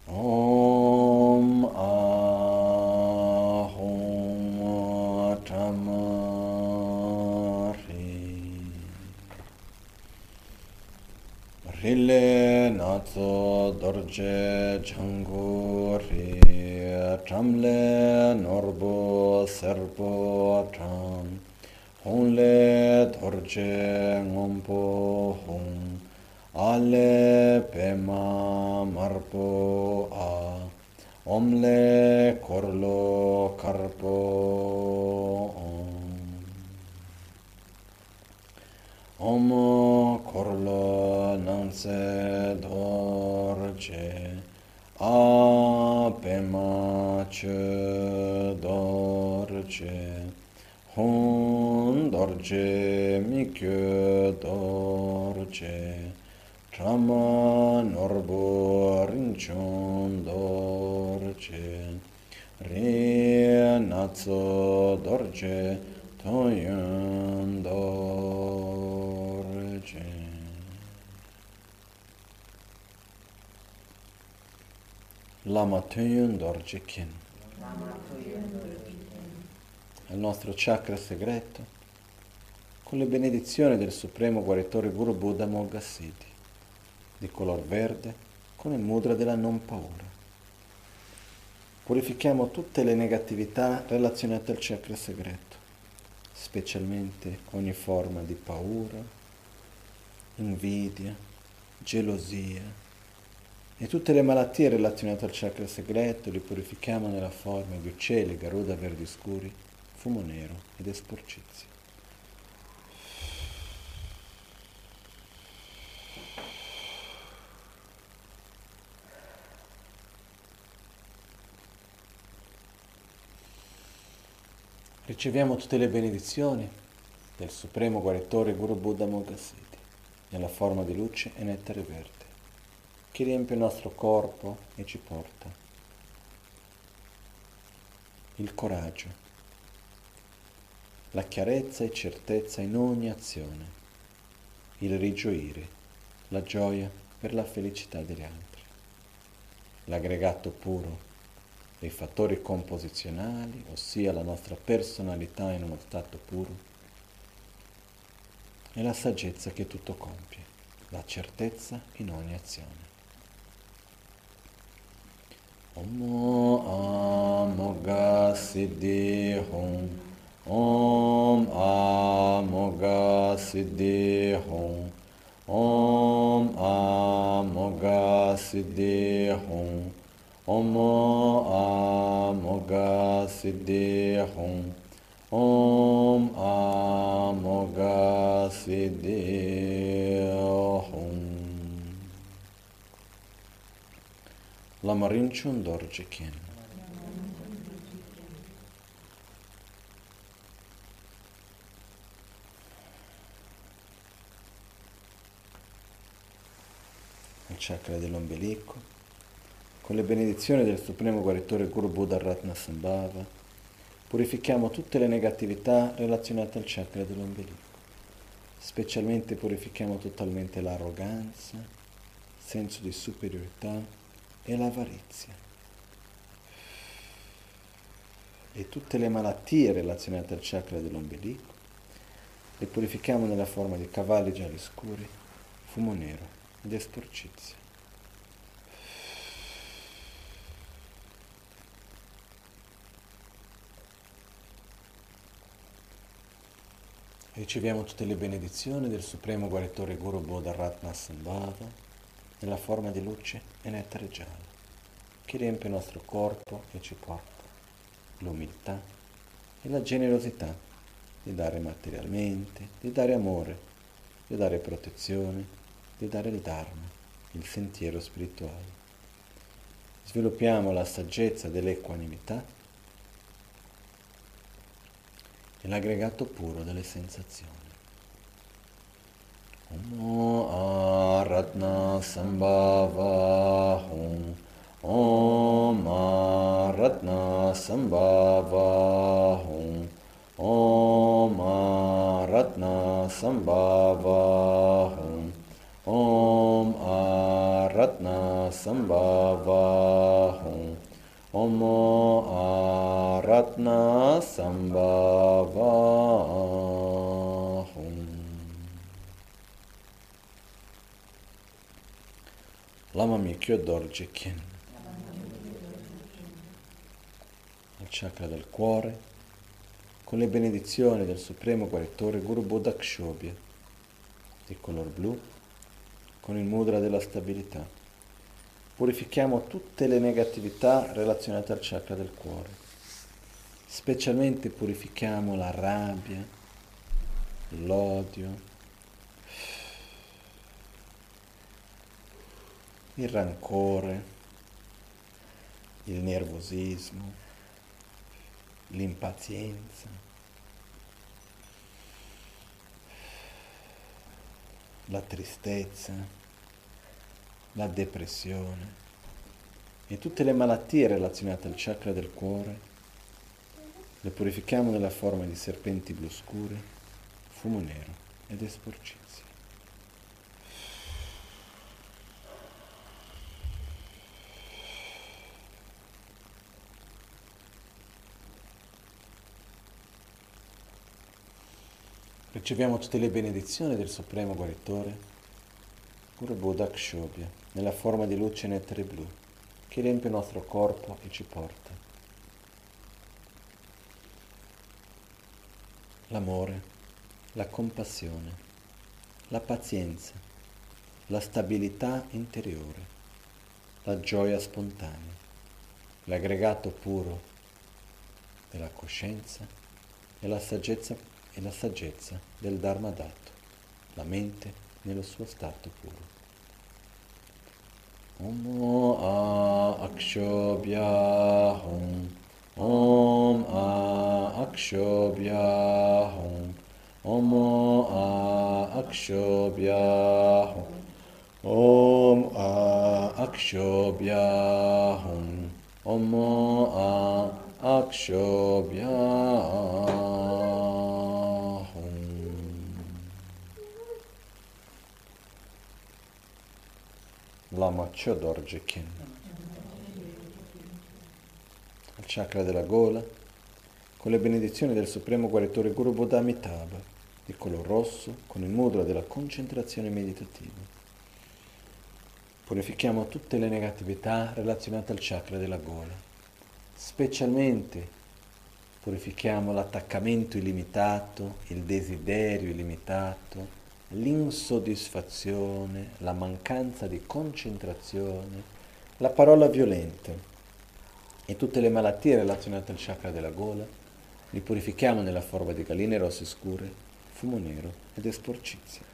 Om Rile Natso Dorje Changuri Tamle Norbo Serpo Tam Honle Dorje Ngompo Hong ale pema marpo a omle korlo karpo om korlo nanse dorje a pema che dorje hon dorje mikyo dorje Rama norbo rinchon dorje, re natso dorje, toyon Lama toyon dorje kin. Il nostro chakra segreto, con le benedizioni del Supremo Guaritore Guru Buddha Mogassidi di color verde con il mudra della non paura. Purifichiamo tutte le negatività relazionate al chakra segreto, specialmente ogni forma di paura, invidia, gelosia e tutte le malattie relazionate al chakra segreto li purifichiamo nella forma di uccelli, garuda verdi scuri, fumo nero ed esporcizia. riceviamo tutte le benedizioni del Supremo Guaritore Guru Buddha Mogassidi nella forma di luce e nettare verde che riempie il nostro corpo e ci porta il coraggio, la chiarezza e certezza in ogni azione, il rigioire, la gioia per la felicità degli altri, l'aggregato puro dei fattori composizionali, ossia la nostra personalità in uno stato puro, e la saggezza che tutto compie, la certezza in ogni azione. Om Amoga Siddhi Hum Om Amoga Siddhi Hum Om Amoga Siddhi Hum Om Amoga Siddhi Hum Om Amoga Siddhi Hum Lama Rinchun Dorje Kien chakra dell'ombelico, con le benedizioni del Supremo Guaritore Guru Buddha Ratna Sambhava, purifichiamo tutte le negatività relazionate al chakra dell'ombelico. Specialmente purifichiamo totalmente l'arroganza, senso di superiorità e l'avarizia. E tutte le malattie relazionate al chakra dell'ombelico le purifichiamo nella forma di cavalli gialli scuri, fumo nero di esporcizia. Riceviamo tutte le benedizioni del Supremo Guaritore Guru Bodha Ratna Sambhava nella forma di luce e nettare giallo che riempie il nostro corpo e ci porta l'umiltà e la generosità di dare materialmente, di dare amore, di dare protezione, di dare il Dharma, il sentiero spirituale. Sviluppiamo la saggezza dell'equanimità e l'aggregato puro delle sensazioni. Om Aratna Sambhava Om Om Aratna Sambhava Om Om Aratna Sambhava Om Om Aratna Sambhava Hum. Om Aratna Sambhava Hum. Lama Mikyo Dorje Kien. Il chakra del cuore, con le benedizioni del Supremo Guaritore Guru Buddha Kshobhya, di color blu, con il mudra della stabilità. Purifichiamo tutte le negatività relazionate al chakra del cuore. Specialmente purifichiamo la rabbia, l'odio, il rancore, il nervosismo, l'impazienza, la tristezza, la depressione e tutte le malattie relazionate al chakra del cuore, le purifichiamo nella forma di serpenti blu scure, fumo nero ed esporcizia. Riceviamo tutte le benedizioni del Supremo Guaritore, Guru Buddha Kshobhya nella forma di luce nettare blu che riempie il nostro corpo e ci porta. L'amore, la compassione, la pazienza, la stabilità interiore, la gioia spontanea, l'aggregato puro della coscienza e la saggezza, la saggezza del Dharma dato, la mente nello suo stato puro. Om A Akshobhya Hum Om A Akshobhya Hum Om A Akshobhya Hum Om A Akshobhya Hum Om A Akshobhya Lama Chodor Jekin. Il chakra della gola, con le benedizioni del Supremo Guaritore Guru Buddha di color rosso, con il mudra della concentrazione meditativa. Purifichiamo tutte le negatività relazionate al chakra della gola, specialmente purifichiamo l'attaccamento illimitato, il desiderio illimitato, l'insoddisfazione, la mancanza di concentrazione, la parola violenta e tutte le malattie relazionate al chakra della gola, li purifichiamo nella forma di galline rosse scure, fumo nero ed esporcizia.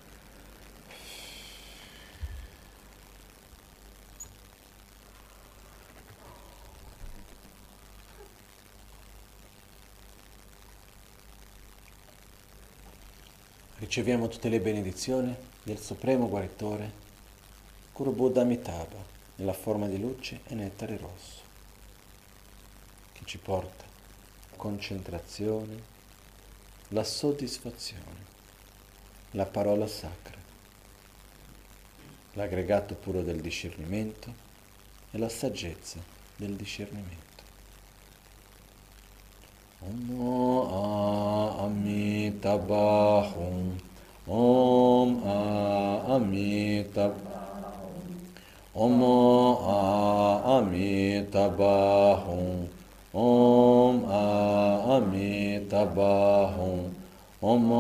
Riceviamo tutte le benedizioni del Supremo Guaritore, Guru Buddha Amitabha, nella forma di luce e nettare rosso, che ci porta concentrazione, la soddisfazione, la parola sacra, l'aggregato puro del discernimento e la saggezza del discernimento. Om Amitabha Om Amitabha Om Amitabha Om Amitabha Om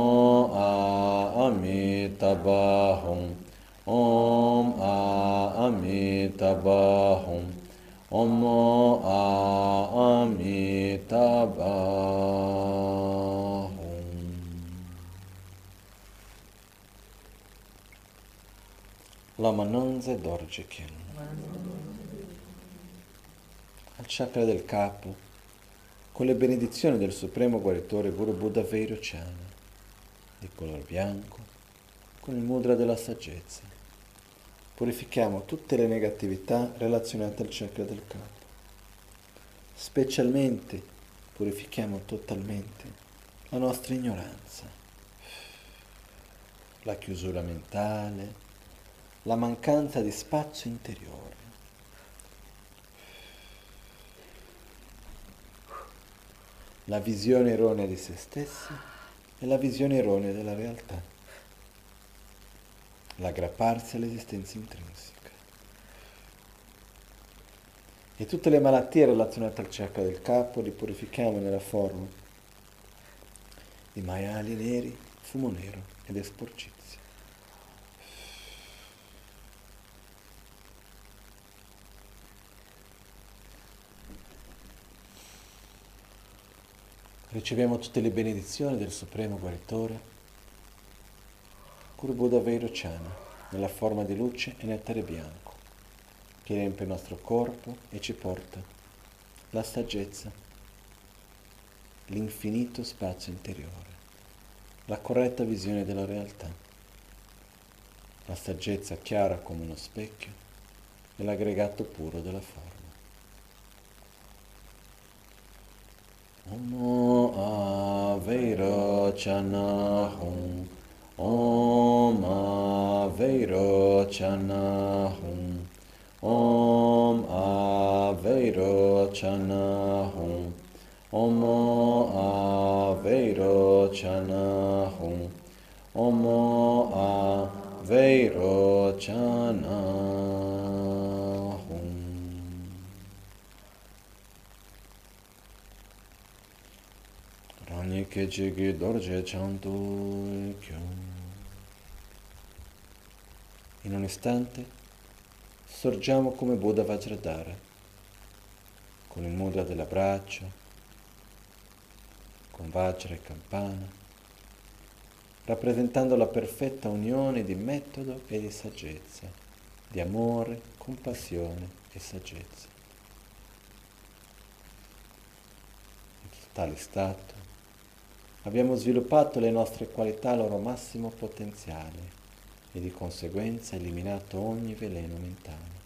Amitabha Om Amitabha Om Amitabha Lamananza Dorjekin al chakra del capo con le benedizioni del supremo guaritore Guru Buddha Vairocana di color bianco con il mudra della saggezza purifichiamo tutte le negatività relazionate al chakra del capo. Specialmente purifichiamo totalmente la nostra ignoranza, la chiusura mentale, la mancanza di spazio interiore. La visione erronea di se stessi e la visione erronea della realtà l'aggrapparsi all'esistenza intrinseca. E tutte le malattie relazionate al chakra del capo li purifichiamo nella forma di maiali neri, fumo nero ed esporcizia. Riceviamo tutte le benedizioni del Supremo Guaritore Buddha Vairocana, nella forma di luce e nettare bianco, che riempie il nostro corpo e ci porta la saggezza, l'infinito spazio interiore, la corretta visione della realtà, la saggezza chiara come uno specchio e l'aggregato puro della forma. Om Avairocana Hum Om Aveirochana Hum Om Aveirochana Hum Om Aveirochana Hum Om Aveirochana Hum Rani Kechigi Dorje Chantu Kyum in un istante sorgiamo come Buddha Vajradhara, con il mudra dell'abbraccio, con Vajra e campana, rappresentando la perfetta unione di metodo e di saggezza, di amore, compassione e saggezza. In tale stato abbiamo sviluppato le nostre qualità al loro massimo potenziale e di conseguenza eliminato ogni veleno mentale.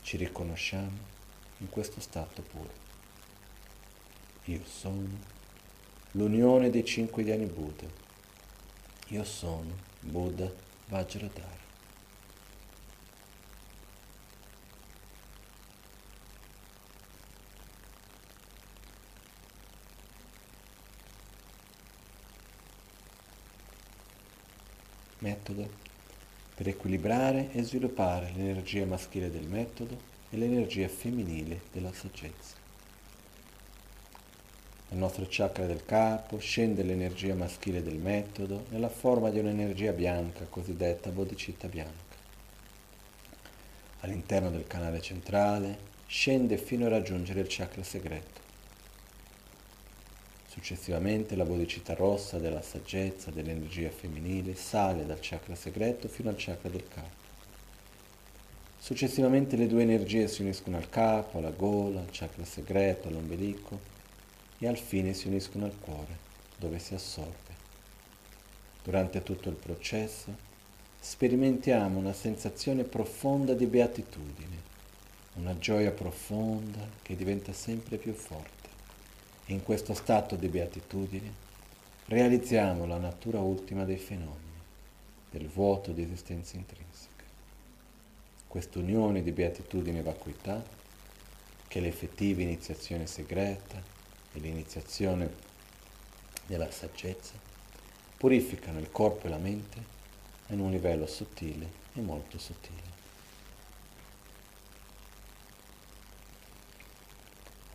Ci riconosciamo in questo stato puro. Io sono l'unione dei cinque Dhyani Buddha. Io sono Buddha Vajradhara. Metodo per equilibrare e sviluppare l'energia maschile del metodo e l'energia femminile della saggezza. Nel nostro chakra del capo scende l'energia maschile del metodo nella forma di un'energia bianca, cosiddetta bodhicitta bianca. All'interno del canale centrale scende fino a raggiungere il chakra segreto. Successivamente la bodhicitta rossa della saggezza, dell'energia femminile, sale dal chakra segreto fino al chakra del capo. Successivamente le due energie si uniscono al capo, alla gola, al chakra segreto, all'ombelico e al fine si uniscono al cuore, dove si assorbe. Durante tutto il processo sperimentiamo una sensazione profonda di beatitudine, una gioia profonda che diventa sempre più forte. In questo stato di beatitudine realizziamo la natura ultima dei fenomeni, del vuoto di esistenza intrinseca. Quest'unione di beatitudine e vacuità, che è l'effettiva iniziazione segreta, e l'iniziazione della saggezza purificano il corpo e la mente in un livello sottile e molto sottile.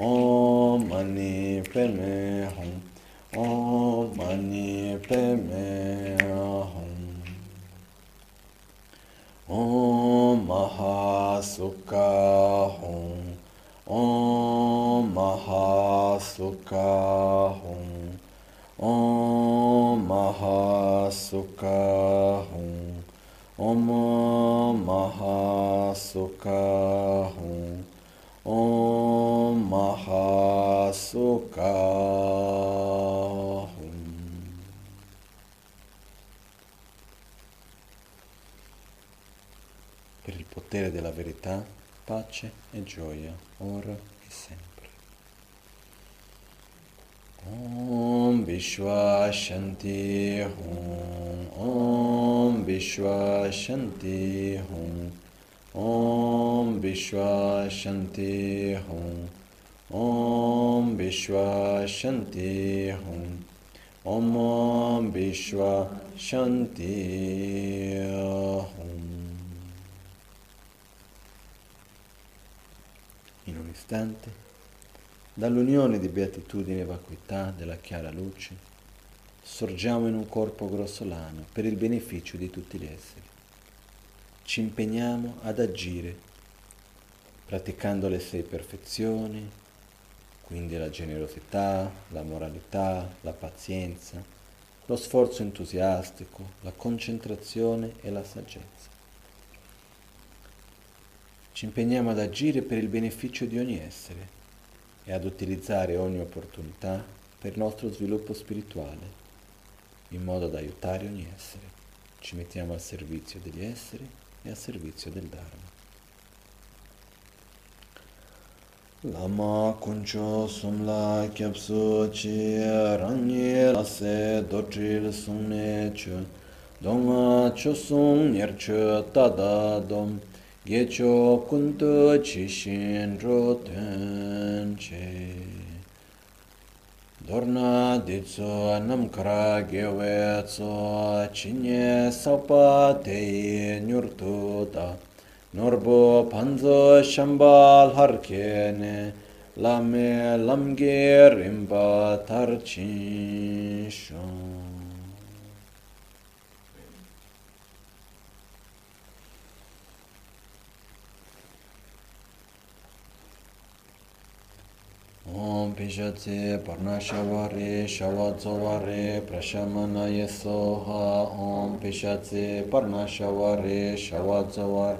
Om Mani Padme Hum Om Mani Padme Hum Om Mahasukha Hum Om Mahasukha Hum Om Mahasukha Hum Om Mahasukha Hum Mahasukha Hum. Per il potere della verità, pace e gioia, ora e sempre. Om Vishwa Shanti Hum. Om Vishwa Hum Vishwa Shanti Hum Om Vishwa Shanti Hum Om Vishwa Shanti Hum In un istante Dall'unione di beatitudine e vacuità della chiara luce, sorgiamo in un corpo grossolano per il beneficio di tutti gli esseri. Ci impegniamo ad agire, praticando le sei perfezioni, quindi la generosità, la moralità, la pazienza, lo sforzo entusiastico, la concentrazione e la saggezza. Ci impegniamo ad agire per il beneficio di ogni essere e ad utilizzare ogni opportunità per il nostro sviluppo spirituale, in modo da aiutare ogni essere. Ci mettiamo al servizio degli esseri e al servizio del Dharma. Lama kuncho sumla kyapsu chi rangi lase dotril sumne chu. Donga chu sum nyer chu tada dom. Gecho kunto chi shin ro ten che Dorna ditsu namkara gewe tsu chinye sapa teyi nyurtu ta. Norbu panzu shambal harkene lame lamge rimba tarchin shun ओम पिशचे पर्णशवरे, शवचवरे, प्रशमनय सोहा। ओम पिशचे पर्णशवरे, शवचवर,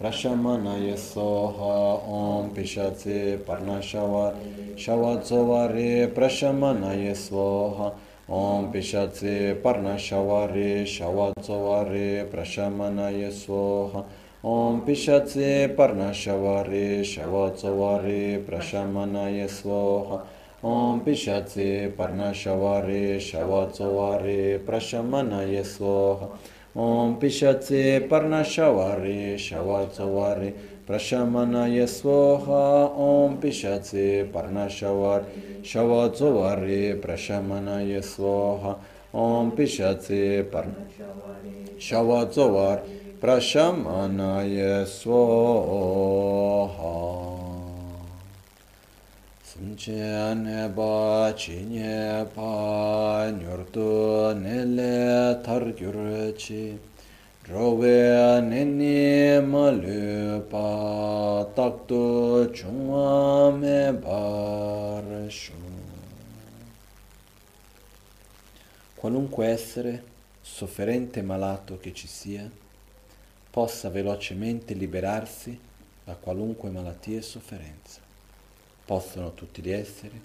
प्रशमनय सोहा। ओम पिशचे पर्णशवर, शवचवरे, प्रशमनय स्वाहा ओम पिशचे पर्णशवरे, शवचवरे, प्रशमनय स्वाहा ॐ पिशत्से पर्णशवरे शवचवरे प्रशमनय स्वाहा ॐ पिशत्से पर्णशवरे शवचवरे प्रशमनय स्वाहा ॐ पिशत्से पर्णशवरे शवचवरे प्रशमनय स्वाहा ॐ पिशत्से पर्णशवरे शवचवरे प्रशमनय स्वाहा ॐ पिशत्से पर्ण शवचवरे Om Pishatsi Parna Shavatsavari Prashamana Yesvoha Sunche neba chi nyepa nyurtu nele tar gyurchi Rowe neni malupa taktu chungwa me barshu Qualunque essere, sofferente e malato che ci sia, possa velocemente liberarsi da qualunque malattia e sofferenza possono tutti gli esseri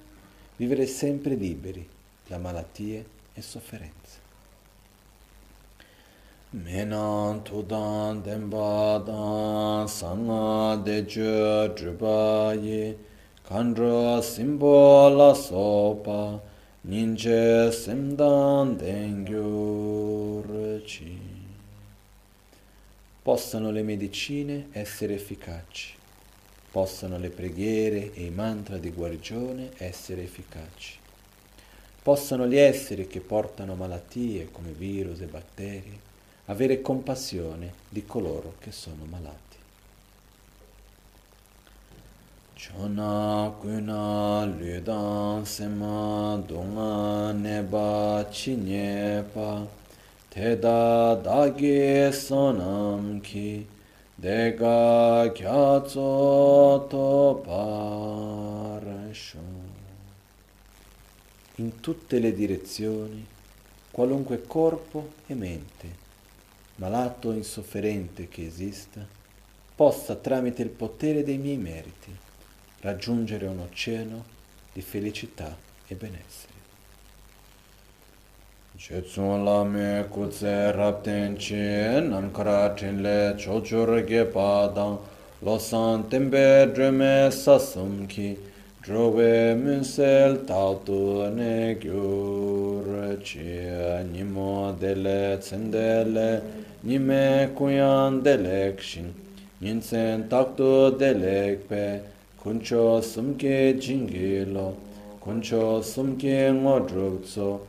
vivere sempre liberi da malattie e sofferenze. Menan tudan dembadan sanga dejo drubaye kandra simbola sopa ninje semdan dengyurci. Possano le medicine essere efficaci possano le preghiere e i mantra di guarigione essere efficaci. Possano gli esseri che portano malattie come virus e batteri avere compassione di coloro che sono malati. Chona kuna ludan sema dunga neba chinyepa teda dage sonam ki Dega chiazzo to In tutte le direzioni, qualunque corpo e mente, malato o insofferente che esista, possa tramite il potere dei miei meriti raggiungere un oceano di felicità e benessere. Chetsun lame kutse rapten chi nankara tenle chochur ge padang. Losan tembe dreme sasum ki drowe munsel tautu ne gyur chi nimo dele tsendele nime kuyan delek shin. Ninsen taktu delek pe kuncho sumke jingilo kuncho sumke ngodruk tso.